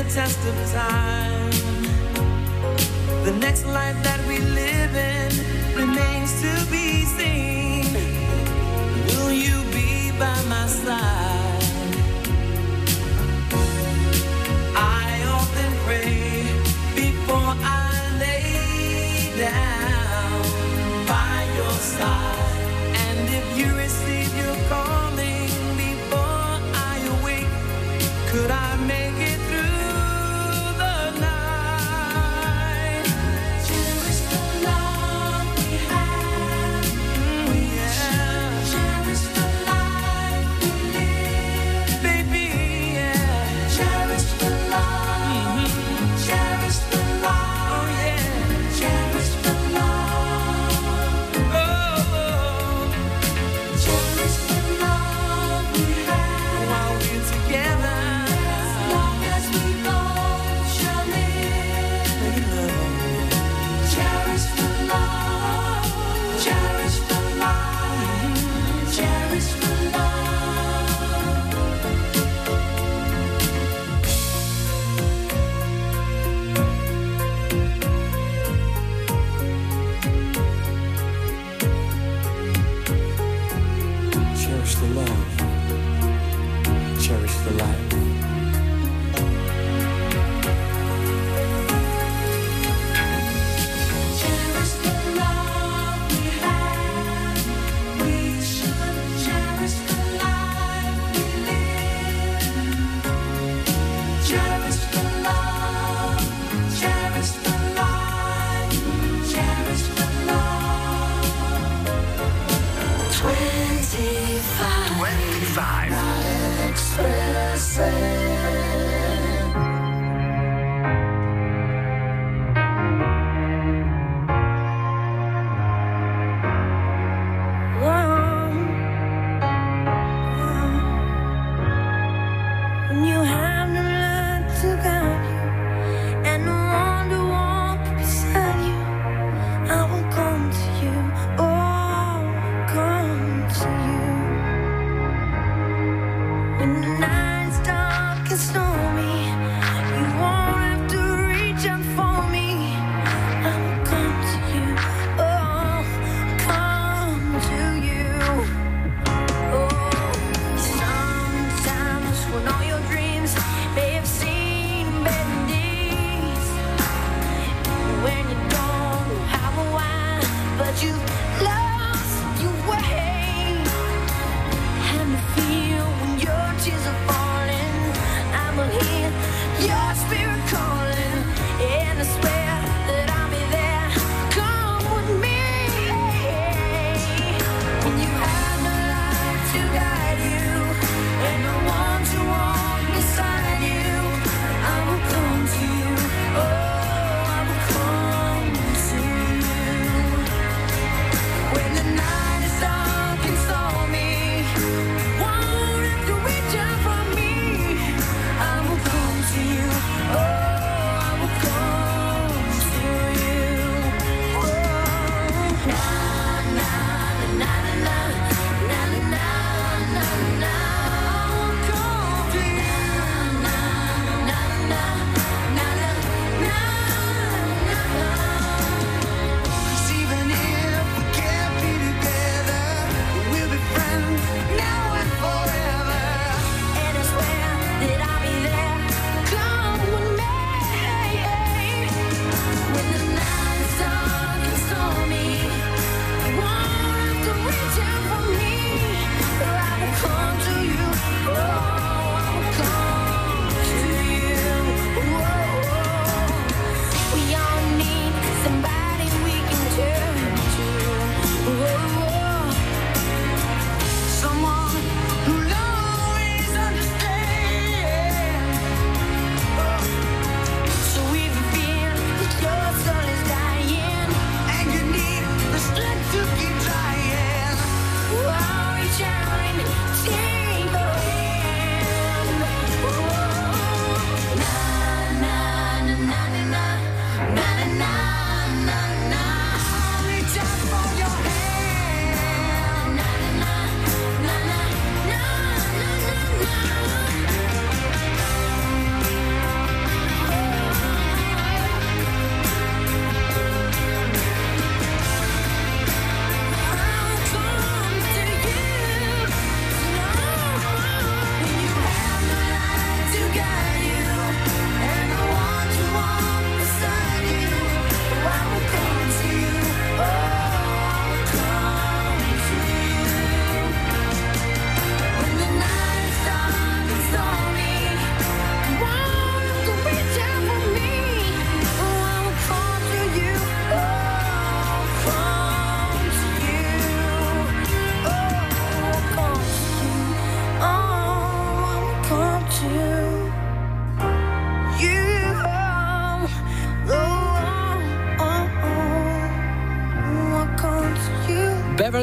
the test of time. The next life that we live in remains to be seen. Will you be by my side?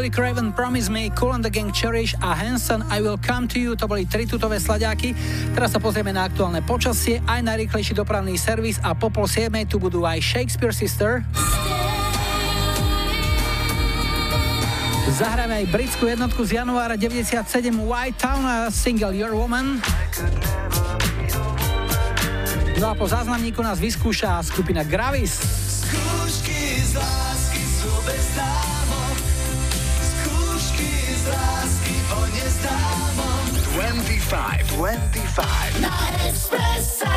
Beverly Craven, Promise Me, Cool and the Gang Cherish a Hanson I Will Come to You, to boli tri tutové slaďáky. Teraz sa pozrieme na aktuálne počasie, aj najrýchlejší dopravný servis a po pol siedmej tu budú aj Shakespeare Sister. Zahráme aj britskú jednotku z januára 97 White Town a single Your Woman. No a po záznamníku nás vyskúša skupina Gravis. 25, 25. Na Expresse.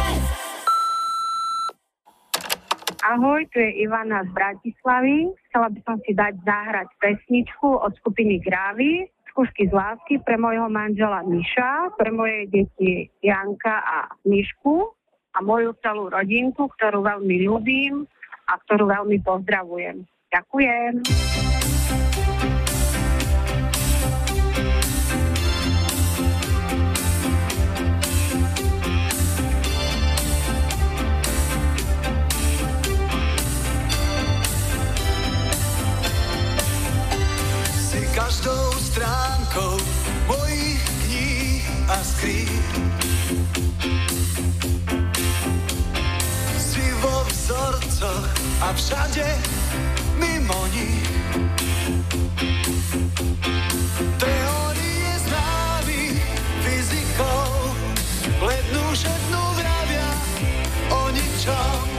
Ahoj, tu je Ivana z Bratislavy. Chcela by som si dať zahrať pesničku od skupiny Gravy. Skúšky z lásky pre môjho manžela Miša, pre moje deti Janka a Mišku a moju celú rodinku, ktorú veľmi ľúbim a ktorú veľmi pozdravujem. Ďakujem. Každou stránkou mojich kníh a skrýn. Si vo vzorcoch a všade mimo nich. Teórie známych fyzikou lednú všetnú vravia o ničom.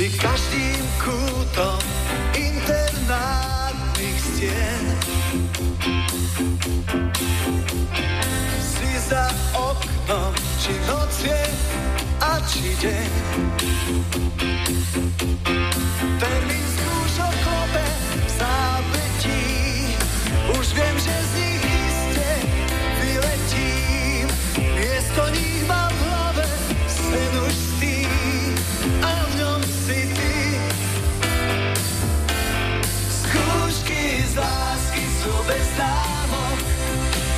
Si každým kútom internátnych stien. Si za oknom, či noc je a či deň. Lásky sú bez námok.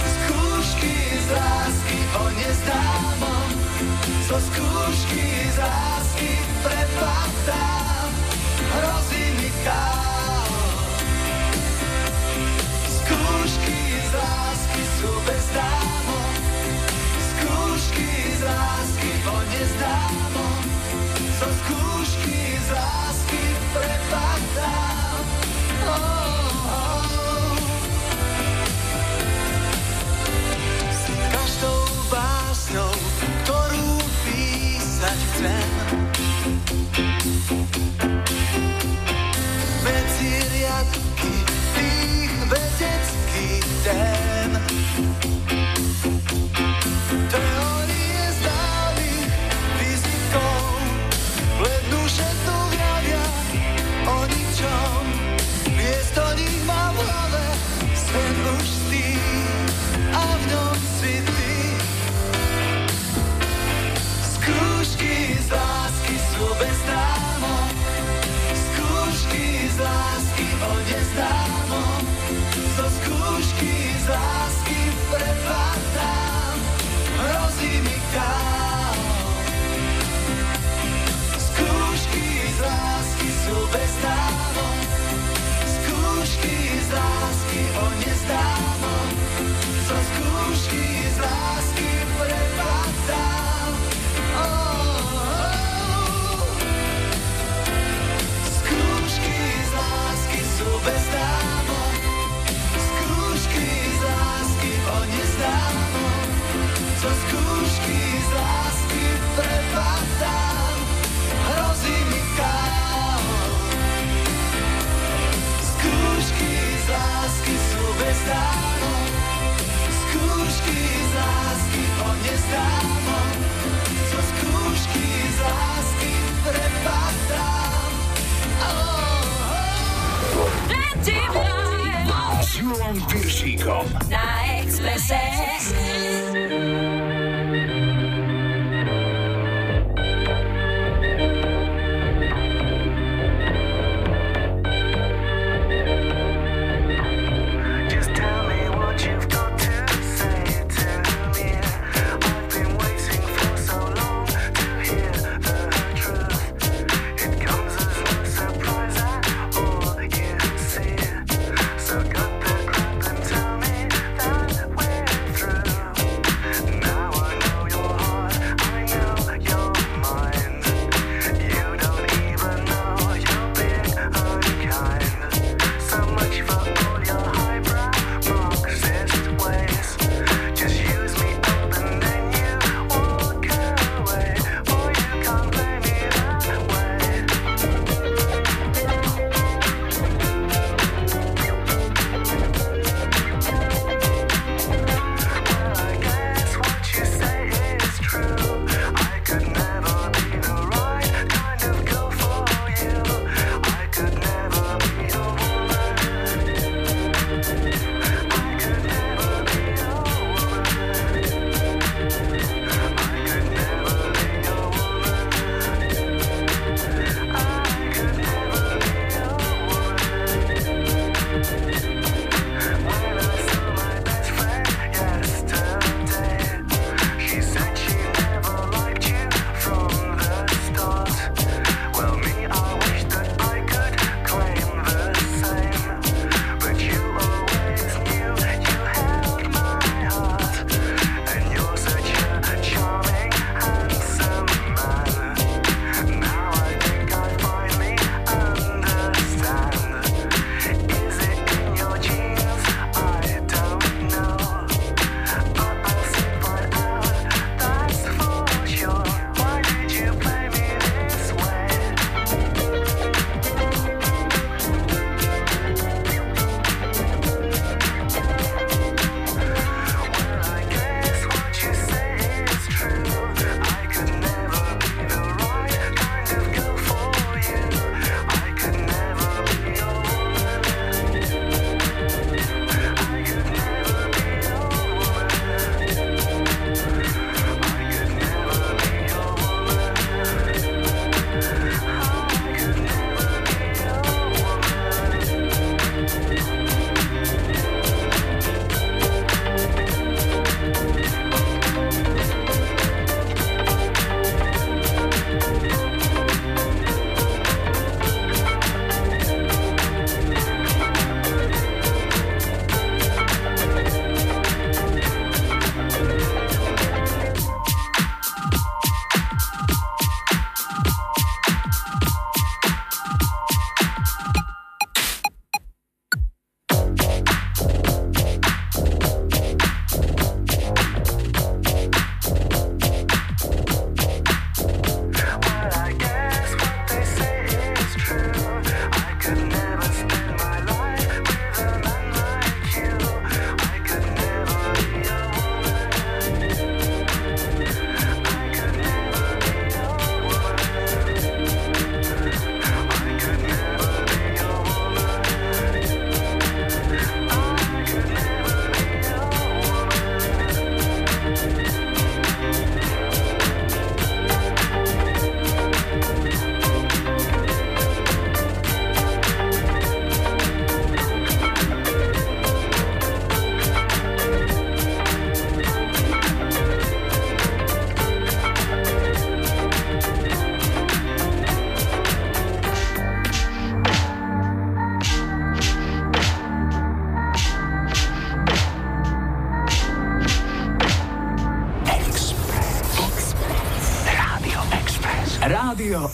Skúšky z lásky o neznámom. Zo skúšky z lásky prepadám. zo skúšky z lásky prepadám, hrozí mi chaos. Skúšky z lásky sú bezdáno, skúšky z lásky o nezdáno, zo skúšky z lásky prepadám. S Julom Viršíkom. Na Expresse.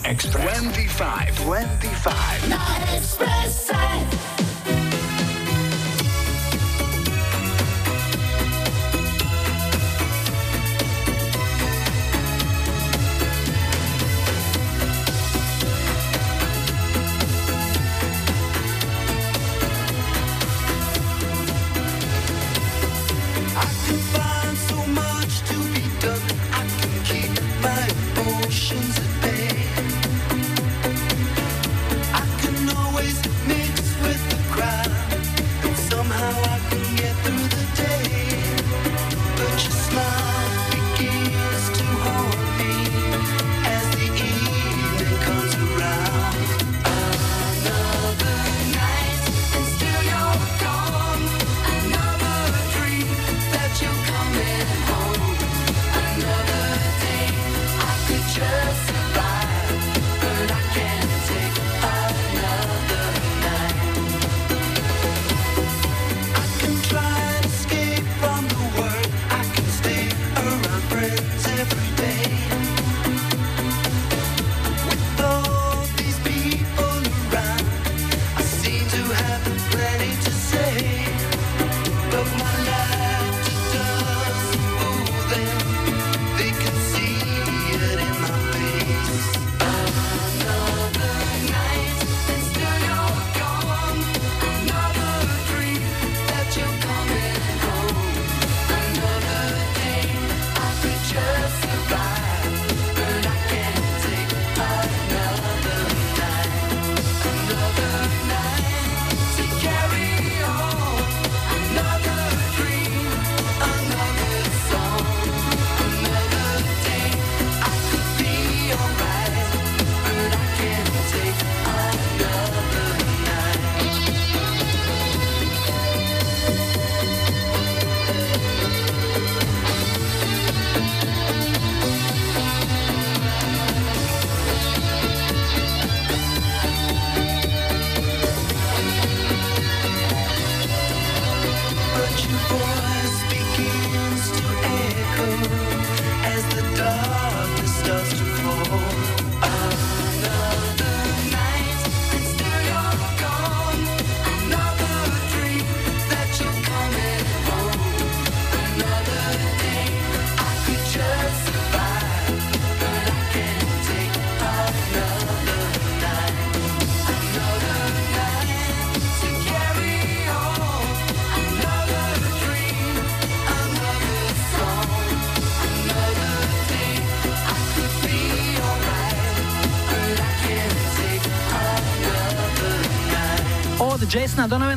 Express. 25. 25.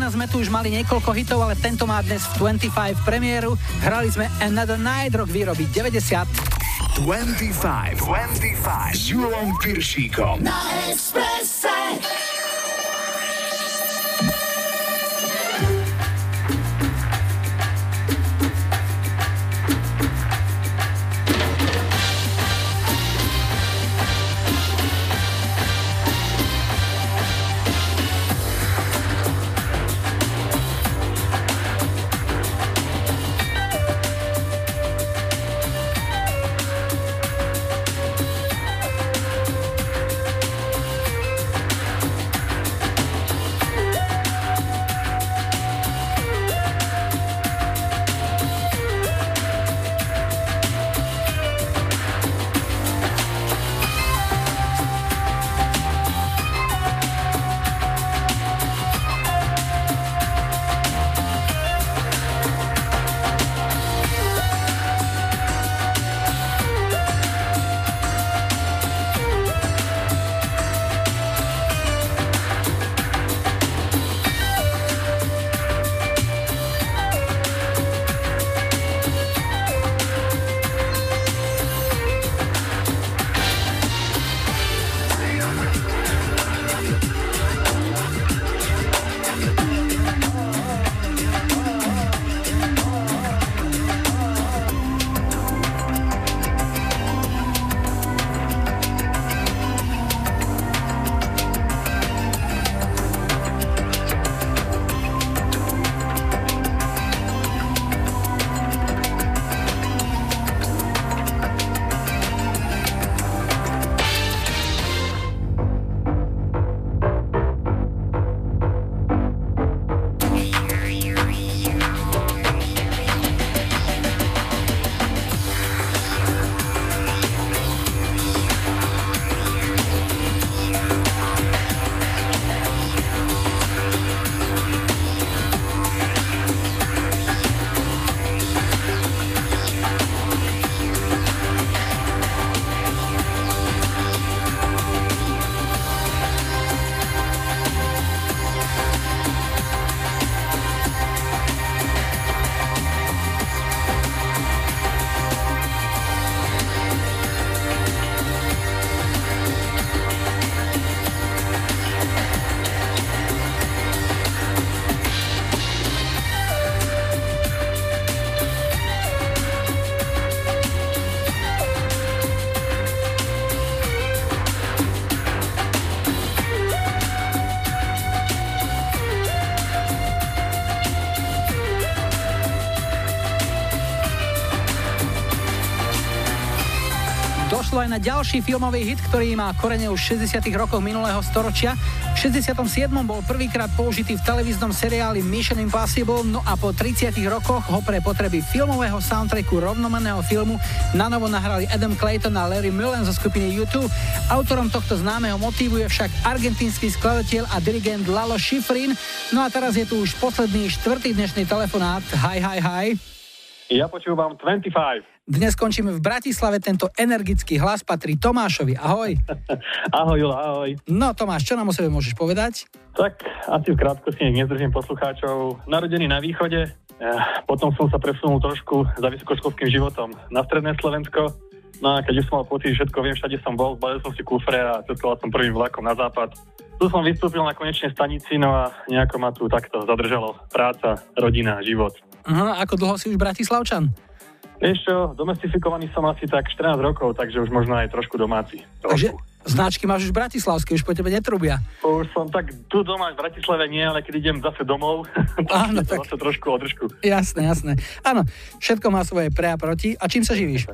Cena sme tu už mali niekoľko hitov, ale tento má dnes v 25 premiéru. Hrali sme Another Night, rok výroby 90. 25, 25 s Júlom Piršíkom. Nice. len ďalší filmový hit, ktorý má korene už 60. rokoch minulého storočia. V 67. bol prvýkrát použitý v televíznom seriáli Mission Impossible, no a po 30 rokoch ho pre potreby filmového soundtracku rovnomenného filmu nanovo nahrali Adam Clayton a Larry Mullen zo skupiny YouTube. Autorom tohto známeho motívu je však argentínsky skladateľ a dirigent Lalo Schifrin. No a teraz je tu už posledný štvrtý dnešný telefonát. Hi, hi, hi. Ja počúvam 25. Dnes skončíme v Bratislave, tento energický hlas patrí Tomášovi. Ahoj. ahoj, Jula, ahoj. No Tomáš, čo nám o sebe môžeš povedať? Tak asi v krátkosti nezdržím poslucháčov. Narodený na východe, eh, potom som sa presunul trošku za vysokoškolským životom na stredné Slovensko. No a keď už som mal pocit, všetko viem, všade som bol, zbalil som si kufre a cestoval som prvým vlakom na západ. Tu som vystúpil na konečnej stanici, no a nejako ma tu takto zadržalo práca, rodina, život. Aha, ako dlho si už Bratislavčan? Vieš čo, domestifikovaný som asi tak 14 rokov, takže už možno aj trošku domáci. Takže značky máš už bratislavské, už po tebe netrubia. Už som tak tu doma v Bratislave nie, ale keď idem zase domov, tak Áno, Áno, tak- zase trošku održku. Jasné, jasné. Áno, všetko má svoje pre a proti. A čím sa živíš?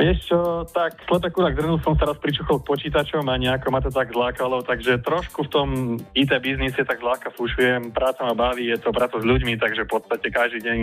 Vieš čo, tak slepekúrak zrnul som sa raz pričuchol k počítačom a nejako ma to tak zlákalo, takže trošku v tom IT biznise tak zláka fúšujem, práca ma baví, je to práca s ľuďmi, takže v podstate každý deň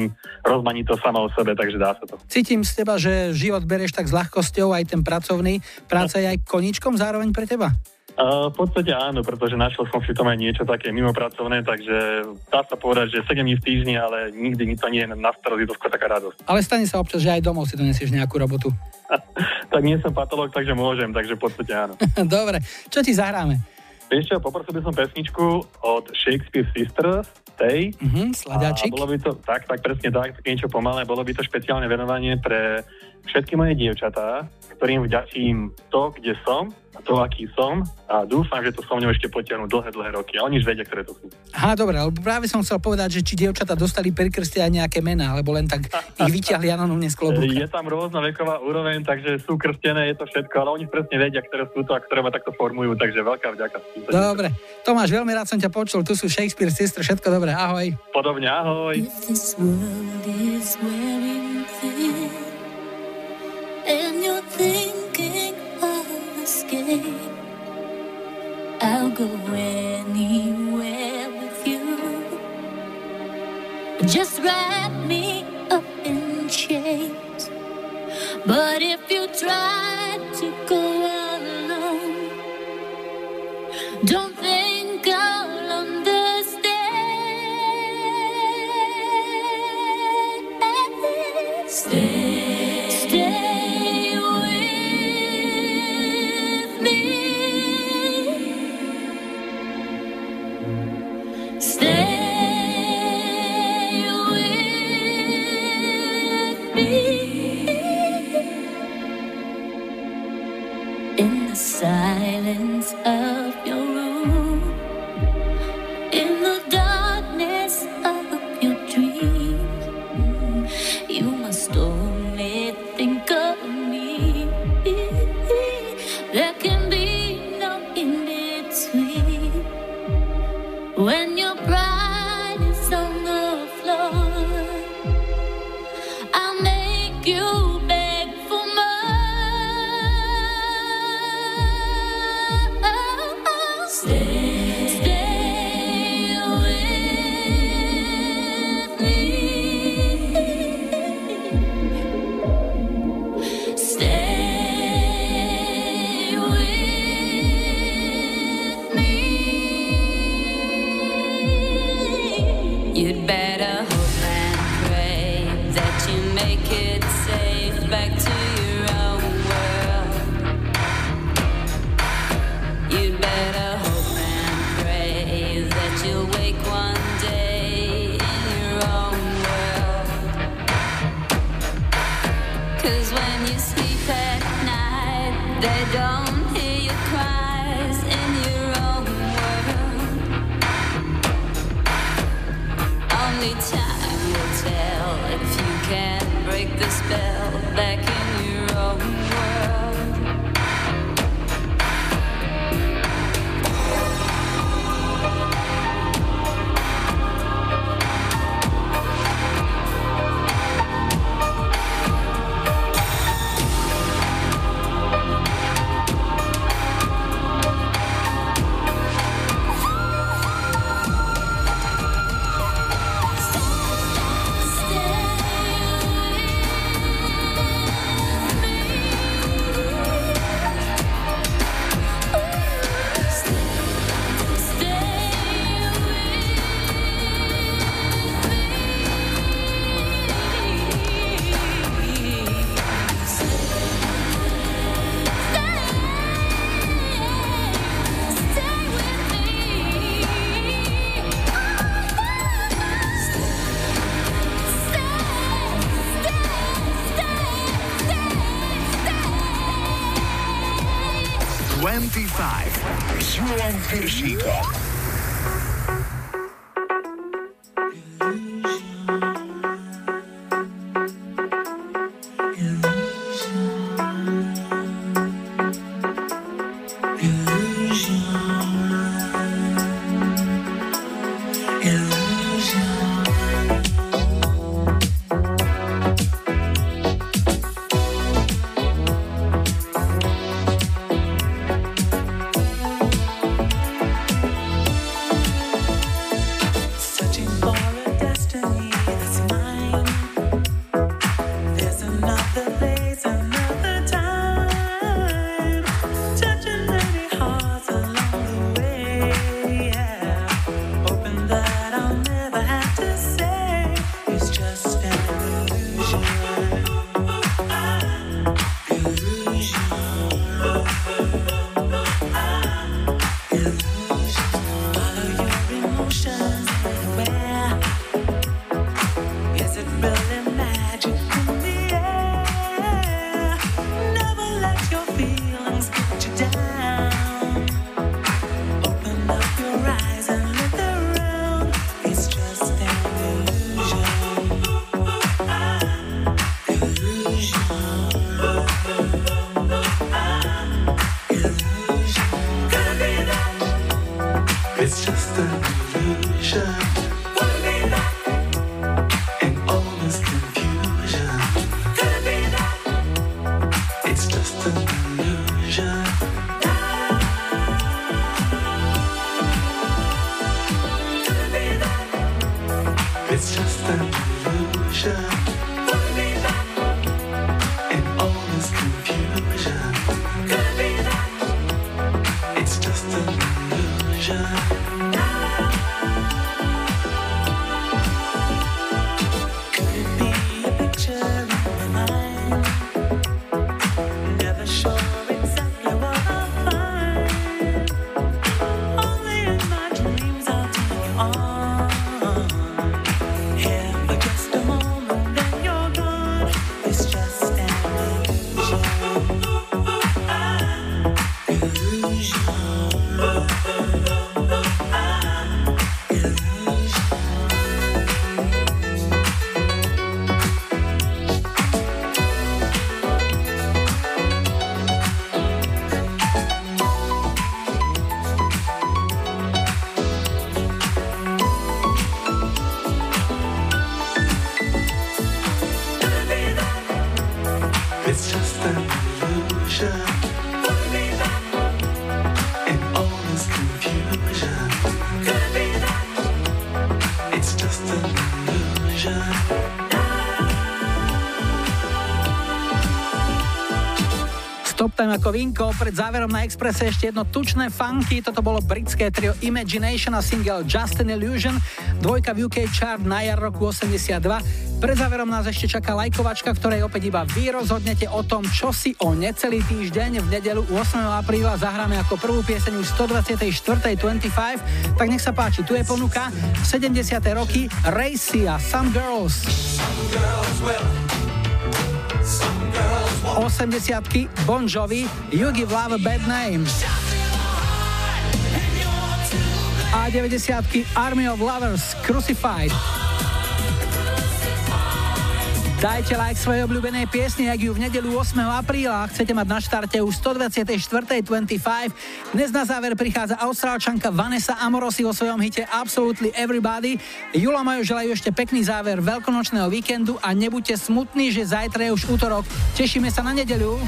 rozmaní to sama o sebe, takže dá sa to. Cítim z teba, že život berieš tak s ľahkosťou, aj ten pracovný. Práca je aj koničkom zároveň pre teba? Uh, v podstate áno, pretože našiel som si v tom aj niečo také mimopracovné, takže dá sa povedať, že 7 dní v týždni, ale nikdy mi to nie je na starosti, to skôr taká radosť. Ale stane sa občas, že aj domov si donesieš nejakú robotu. Tak nie som patológ, takže môžem, takže v podstate áno. Dobre, čo ti zahráme? Vieš čo, poprosil by som pesničku od Shakespeare Sisters, tej. Mhm, sladáčik. A bolo by to, tak, tak presne tak, niečo pomalé, bolo by to špeciálne venovanie pre všetky moje dievčatá, ktorým vďačím to, kde som, a to, aký som a dúfam, že to so mnou ešte potiahnu dlhé, dlhé roky. A oni už vedia, ktoré to sú. Aha, dobre, lebo práve som chcel povedať, že či dievčatá dostali pri krste aj nejaké mená, alebo len tak ich vyťahli anonúmne z klobúka. Je tam rôzna veková úroveň, takže sú krstené, je to všetko, ale oni presne vedia, ktoré sú to a ktoré ma takto formujú, takže veľká vďaka. Dobre, Tomáš, veľmi rád som ťa počul, tu sú Shakespeare Sister, všetko dobré, ahoj. Podobne, ahoj. This world is wearing thin, and you're thinking of escape. I'll go anywhere with you. Just wrap me up in chains. But if you try to go alone, don't think I'll understand. Stay, silence of your 25 s Julom Piršíkom. Searching Time ako vinko, pred záverom na Expresse ešte jedno tučné funky, toto bolo britské trio Imagination a single Just an Illusion, dvojka v UK chart na jar roku 82. Pred záverom nás ešte čaká lajkovačka, ktorej opäť iba vy rozhodnete o tom, čo si o necelý týždeň v nedelu 8. apríla zahráme ako prvú pieseň už 124. 25. Tak nech sa páči, tu je ponuka 70. roky Racy a Some Girls. 80 Bon Jovi, You Give Love a Bad Name. A 90 Army of Lovers, Crucified. Dajte like svojej obľúbenej piesni, ak ju v nedelu 8. apríla chcete mať na štarte už 124.25. Dnes na záver prichádza austrálčanka Vanessa Amorosi vo svojom hite Absolutely Everybody. Jula Majo želajú ešte pekný záver veľkonočného víkendu a nebuďte smutní, že zajtra je už útorok. Tešíme sa na nedeľu.